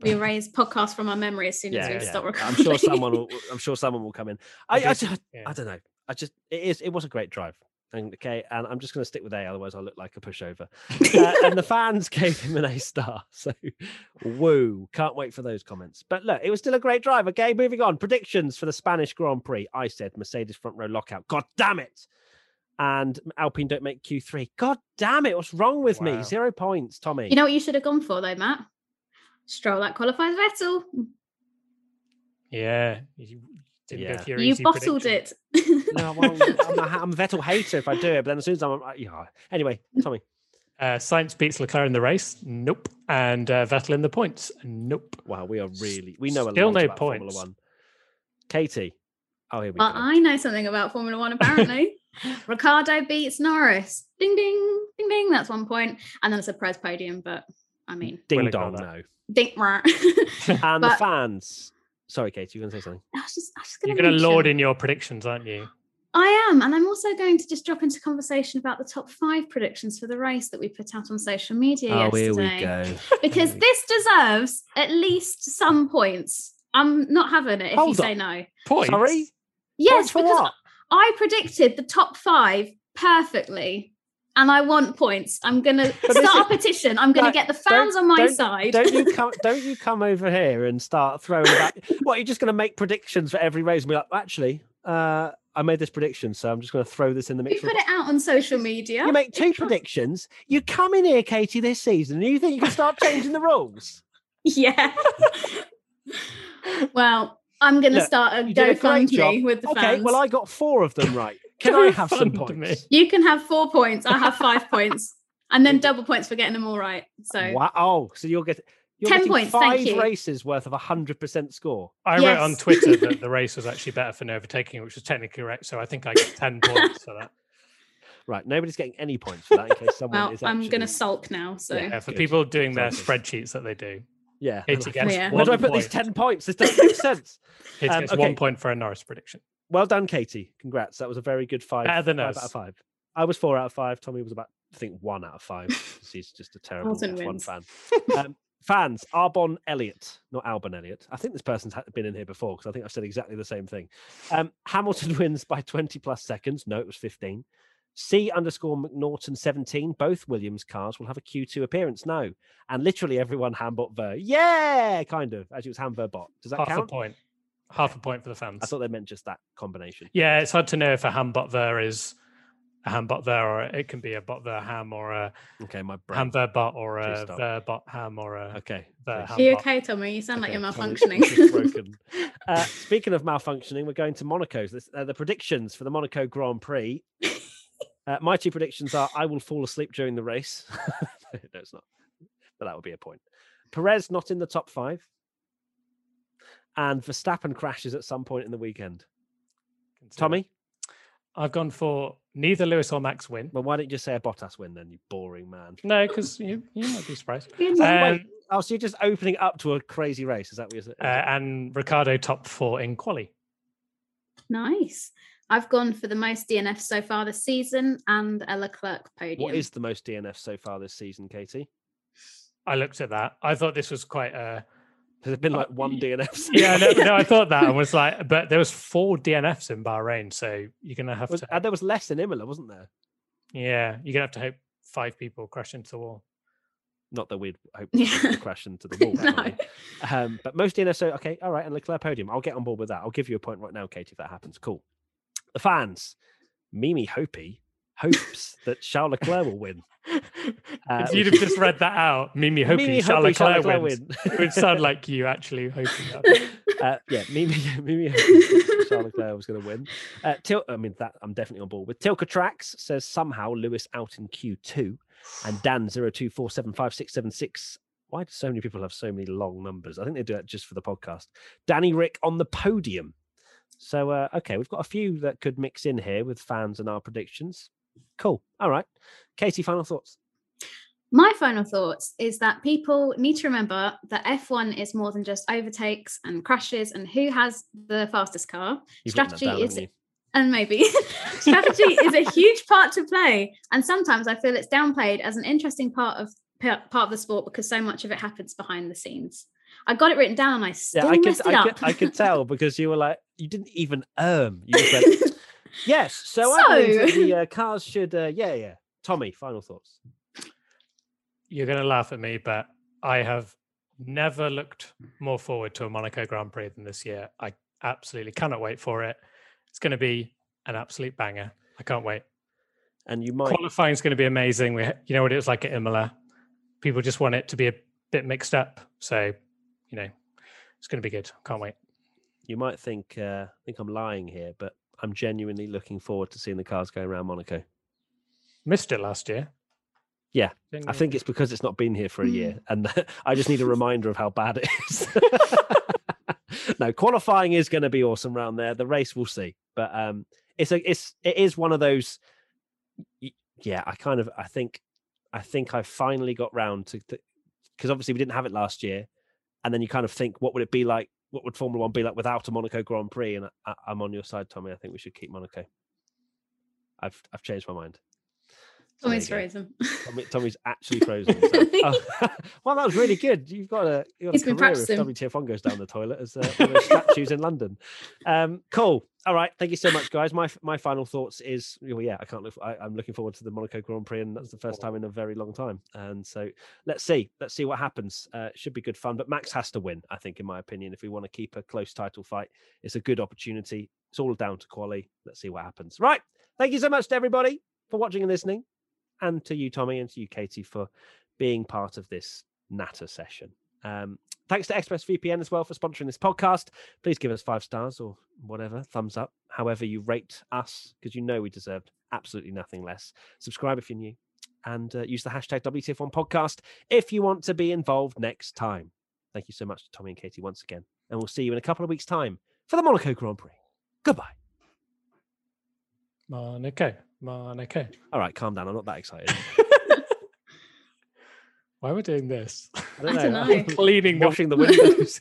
[SPEAKER 3] We erase podcasts from our memory as soon
[SPEAKER 1] yeah,
[SPEAKER 3] as we
[SPEAKER 1] yeah.
[SPEAKER 3] stop recording.
[SPEAKER 1] I'm sure someone will. I'm sure someone will come in. I, I, just, yeah. I don't know. I just it is. It was a great drive. And, okay, and I'm just going to stick with A, otherwise I'll look like a pushover. uh, and the fans gave him an A star. So, woo! Can't wait for those comments. But look, it was still a great drive. Okay, moving on. Predictions for the Spanish Grand Prix. I said Mercedes front row lockout. God damn it! And Alpine don't make Q3. God damn it! What's wrong with me? Zero points, Tommy.
[SPEAKER 3] You know what you should have gone for though, Matt? Stroll that qualifies Vettel.
[SPEAKER 2] Yeah, you didn't
[SPEAKER 1] Yeah.
[SPEAKER 2] go for
[SPEAKER 3] You bottled
[SPEAKER 2] prediction.
[SPEAKER 3] it.
[SPEAKER 1] no, well, I'm, a, I'm a Vettel hater if I do it, but then as soon as I'm, yeah. Anyway, Tommy.
[SPEAKER 2] Uh, Sainz beats Leclerc in the race. Nope. And uh, Vettel in the points. Nope.
[SPEAKER 1] Wow, we are really we know a
[SPEAKER 2] Still
[SPEAKER 1] lot
[SPEAKER 2] no
[SPEAKER 1] about Formula. One. Katie. Oh, here we
[SPEAKER 3] Well,
[SPEAKER 1] go.
[SPEAKER 3] I know something about Formula One apparently. Ricciardo beats Norris. Ding ding, ding ding. That's one point. And then it's a Perez podium, but I mean,
[SPEAKER 1] Ding
[SPEAKER 2] We'll
[SPEAKER 1] dong, no.
[SPEAKER 3] ding. rah.
[SPEAKER 1] And the fans. Sorry, Kate, you're going to say something.
[SPEAKER 3] I was just, I was just gonna
[SPEAKER 2] You're going to
[SPEAKER 3] mention-
[SPEAKER 2] lord in your predictions, aren't you?
[SPEAKER 3] I am, and I'm also going to just drop into conversation about the top five predictions for the race that we put out on social media
[SPEAKER 1] Oh, here
[SPEAKER 3] yesterday.
[SPEAKER 1] we go.
[SPEAKER 3] Because this deserves at least some points. I'm not having it if
[SPEAKER 1] Hold
[SPEAKER 3] you say no.
[SPEAKER 2] Points.
[SPEAKER 1] Sorry?
[SPEAKER 3] Yes,
[SPEAKER 1] Points for
[SPEAKER 3] because
[SPEAKER 1] what?
[SPEAKER 3] I predicted the top five perfectly. And I want points. I'm gonna
[SPEAKER 1] But
[SPEAKER 3] start a petition. I'm gonna get the fans on my
[SPEAKER 1] don't-
[SPEAKER 3] side.
[SPEAKER 1] Don't you come? Don't you come over here and start throwing back? What you're just going to make predictions for every race and be like, actually, uh, I made this prediction, so I'm just going to throw this in the mix.
[SPEAKER 3] put it out on social media.
[SPEAKER 1] You make two predictions. You come in here, Katie, this season, and you think you can start changing the rules.
[SPEAKER 3] Yeah. well, I'm gonna start a
[SPEAKER 1] You did a.
[SPEAKER 3] GoFundMe with the
[SPEAKER 1] okay,
[SPEAKER 3] fans.
[SPEAKER 1] well, I got four of them right. Can I have some
[SPEAKER 2] GoFundMe.
[SPEAKER 1] points?
[SPEAKER 3] You can have four points. I have five points, and then double points for getting them all right. So
[SPEAKER 1] Wow. Oh, so you'll get you're
[SPEAKER 3] 10 points,
[SPEAKER 1] five
[SPEAKER 3] thank you.
[SPEAKER 1] races worth of a hundred percent score.
[SPEAKER 2] I wrote on Twitter that the race was actually better for no overtaking, which was technically correct. So I think I get 10 points for that.
[SPEAKER 1] Right. Nobody's getting any points for that in case someone
[SPEAKER 3] well,
[SPEAKER 1] is
[SPEAKER 3] I'm gonna sulk now. So
[SPEAKER 1] Yeah.
[SPEAKER 2] Yeah, for
[SPEAKER 1] Good.
[SPEAKER 2] people doing their spreadsheets that they do.
[SPEAKER 1] Yeah.
[SPEAKER 2] Katie
[SPEAKER 1] like,
[SPEAKER 2] gets
[SPEAKER 3] Yeah.
[SPEAKER 1] Where do I
[SPEAKER 2] one
[SPEAKER 1] put these ten points? This doesn't make sense.
[SPEAKER 2] Katie
[SPEAKER 1] Um,
[SPEAKER 2] gets
[SPEAKER 1] okay.
[SPEAKER 2] one point for a Norris prediction.
[SPEAKER 1] Well done, Katie. Congrats. That was a very good five.
[SPEAKER 2] Better than
[SPEAKER 1] five
[SPEAKER 2] us.
[SPEAKER 1] out of five. I was four out of five. Tommy was about, I think, one out of five. 'cause He's just a terrible F1
[SPEAKER 3] wins.
[SPEAKER 1] fan. Um, fans, Arbon Elliott, not Albon Elliott. I think this person's been in here before because I think I've said exactly the same thing. Um, Hamilton wins by 20 plus seconds. No, it was 15. C underscore McNaughton 17. Both Williams cars will have a Q2 appearance. No. And literally everyone Hambot Ver. Yeah, kind of. Actually, it was Hamver Bot. Does that
[SPEAKER 2] Half
[SPEAKER 1] count?
[SPEAKER 2] a point. Half a point for the fans.
[SPEAKER 1] I thought they meant just that combination.
[SPEAKER 2] Yeah, it's hard to know if a ham bot there is a ham bot there, or it can be a bot there ham, or a
[SPEAKER 1] Okay, my brain.
[SPEAKER 2] ham bot, or a
[SPEAKER 1] stop.
[SPEAKER 2] ver bot ham, or a
[SPEAKER 1] Okay.
[SPEAKER 2] ver.
[SPEAKER 3] Are you okay, Tommy? You sound like you're malfunctioning.
[SPEAKER 1] Uh, speaking of malfunctioning, we're going to Monaco's. This, uh, the predictions for the Monaco Grand Prix. Uh, my two predictions are: I will fall asleep during the race. no, it's not, but that would be a point. Perez not in the top five, and Verstappen crashes at some point in the weekend.
[SPEAKER 2] Can see.
[SPEAKER 1] Tommy,
[SPEAKER 2] I've gone for neither Lewis or Max win.
[SPEAKER 1] well, why don't you just say a Bottas win then? You boring man.
[SPEAKER 2] No, because you, you might be surprised.
[SPEAKER 1] Oh,
[SPEAKER 2] Um.
[SPEAKER 1] Oh, so you're just opening up to a crazy race? Is that what you're saying?
[SPEAKER 2] uh, and Ricciardo top four in quali.
[SPEAKER 3] nice. I've gone for the most DNF so far this season and a Leclerc podium.
[SPEAKER 1] what is the most DNF so far this season, Katie?
[SPEAKER 2] I looked at that. I thought this was quite a
[SPEAKER 1] Has it been like one DNF?
[SPEAKER 2] yeah. No, no, I thought that and was like, but there was four DNFs in Bahrain, so you're gonna have
[SPEAKER 1] Was,
[SPEAKER 2] to.
[SPEAKER 1] and there was less in Imola, wasn't there?
[SPEAKER 2] Yeah, you're gonna have to hope five people crash into the wall.
[SPEAKER 1] Not that we'd hope
[SPEAKER 3] Yeah.
[SPEAKER 1] to crash into the wall.
[SPEAKER 3] No.
[SPEAKER 1] um, but most DNFs. so okay, all right, and Leclerc podium. I'll get on board with that. I'll give you a point right now, Katie, if that happens. Cool. The fans, Mimi Hopi hopes that Charles Leclerc will win. Uh,
[SPEAKER 2] if you'd have just read that out, Mimi hoping
[SPEAKER 1] Mimi
[SPEAKER 2] Charles Leclerc
[SPEAKER 1] Charles
[SPEAKER 2] wins,
[SPEAKER 1] Leclerc
[SPEAKER 2] it would sound like you actually hoping that.
[SPEAKER 1] uh, yeah, Mimi, Mimi Charles Leclerc was going to win. Uh, Til- I mean, that I'm definitely on board with. Tilka Tracks says somehow Lewis out in Q2, and Dan zero two four seven five six seven six. Why do so many people have so many long numbers? I think they do that just for the podcast. Danny Ric on the podium. So uh, okay, we've got a few that could mix in here with fans and our predictions. Cool. All right, Katie, final thoughts.
[SPEAKER 3] My final thoughts is that people need to remember that F1 is more than just overtakes and crashes and who has the fastest car.
[SPEAKER 1] You've
[SPEAKER 3] Strategy
[SPEAKER 1] down,
[SPEAKER 3] is and maybe strategy is a huge part to play and sometimes i feel it's downplayed as an interesting part of part of the sport because so much of it happens behind the scenes i got it written down and i still
[SPEAKER 1] Yeah, I could,
[SPEAKER 3] messed it
[SPEAKER 1] I
[SPEAKER 3] up
[SPEAKER 1] could, I could tell because you were like, you didn't even um. You just went, Yes. So, I believe the uh, cars should. Uh, yeah, yeah. Tommy, final thoughts.
[SPEAKER 2] You're going to laugh at me, but I have never looked more forward to a Monaco Grand Prix than this year. I absolutely cannot wait for it. It's going to be an absolute banger. I can't wait.
[SPEAKER 1] And you might.
[SPEAKER 2] Qualifying is going to be amazing. We, you know what it was like at Imola. People just want it to be a bit mixed up. So, you know, it's going to be good. Can't wait.
[SPEAKER 1] You might think. Uh, think I'm lying here, but I'm genuinely looking forward to seeing the cars going around Monaco.
[SPEAKER 2] Missed it last year.
[SPEAKER 1] Yeah,
[SPEAKER 2] Didn't
[SPEAKER 1] I think it's because it's not been here for a year,
[SPEAKER 3] Mm.
[SPEAKER 1] and I just need a reminder of how bad it is. no, qualifying is going to be awesome round there. The race we'll see, but um, it's a it's it is one of those. Yeah, I kind of I think I think I finally got round to because obviously we didn't have it last year, and then you kind of think, what would it be like? What would Formula One be like without a Monaco Grand Prix? And I, I'm on your side, Tommy. I think we should keep Monaco. I've I've changed my mind.
[SPEAKER 3] Tommy's frozen.
[SPEAKER 1] Tommy, Tommy's actually frozen. so- Oh, well, that was really good. You've got a, you've got
[SPEAKER 3] He's
[SPEAKER 1] a career if
[SPEAKER 3] practicing.
[SPEAKER 1] WTF1 goes down the toilet as uh, one of those statues in London. Um, cool. All right. Thank you so much, guys. My my final thoughts is, well, yeah, I can't look. I, I'm looking forward to the Monaco Grand Prix, and that's the first time in a very long time. And so let's see, let's see what happens. Uh, should be good fun. But Max has to win, I think, in my opinion, if we want to keep a close title fight. It's a good opportunity. It's all down to quali. Let's see what happens. Right. Thank you so much to everybody for watching and listening and to you, Tommy, and to you, Katie, for being part of this natter session. Um, thanks to ExpressVPN as well for sponsoring this podcast. Please give us five stars or whatever, thumbs up, however you rate us, because you know we deserved absolutely nothing less. Subscribe if you're new and uh, use the hashtag WTF1 podcast if you want to be involved next time. Thank you so much to Tommy and Katie once again. And we'll see you in a couple of weeks' time for the Monaco Grand Prix. Goodbye.
[SPEAKER 2] Monaco. Monaco.
[SPEAKER 1] All right, calm down. I'm not that excited.
[SPEAKER 2] Why are we doing this?
[SPEAKER 3] I don't know.
[SPEAKER 2] Cleaning
[SPEAKER 1] Washing the windows.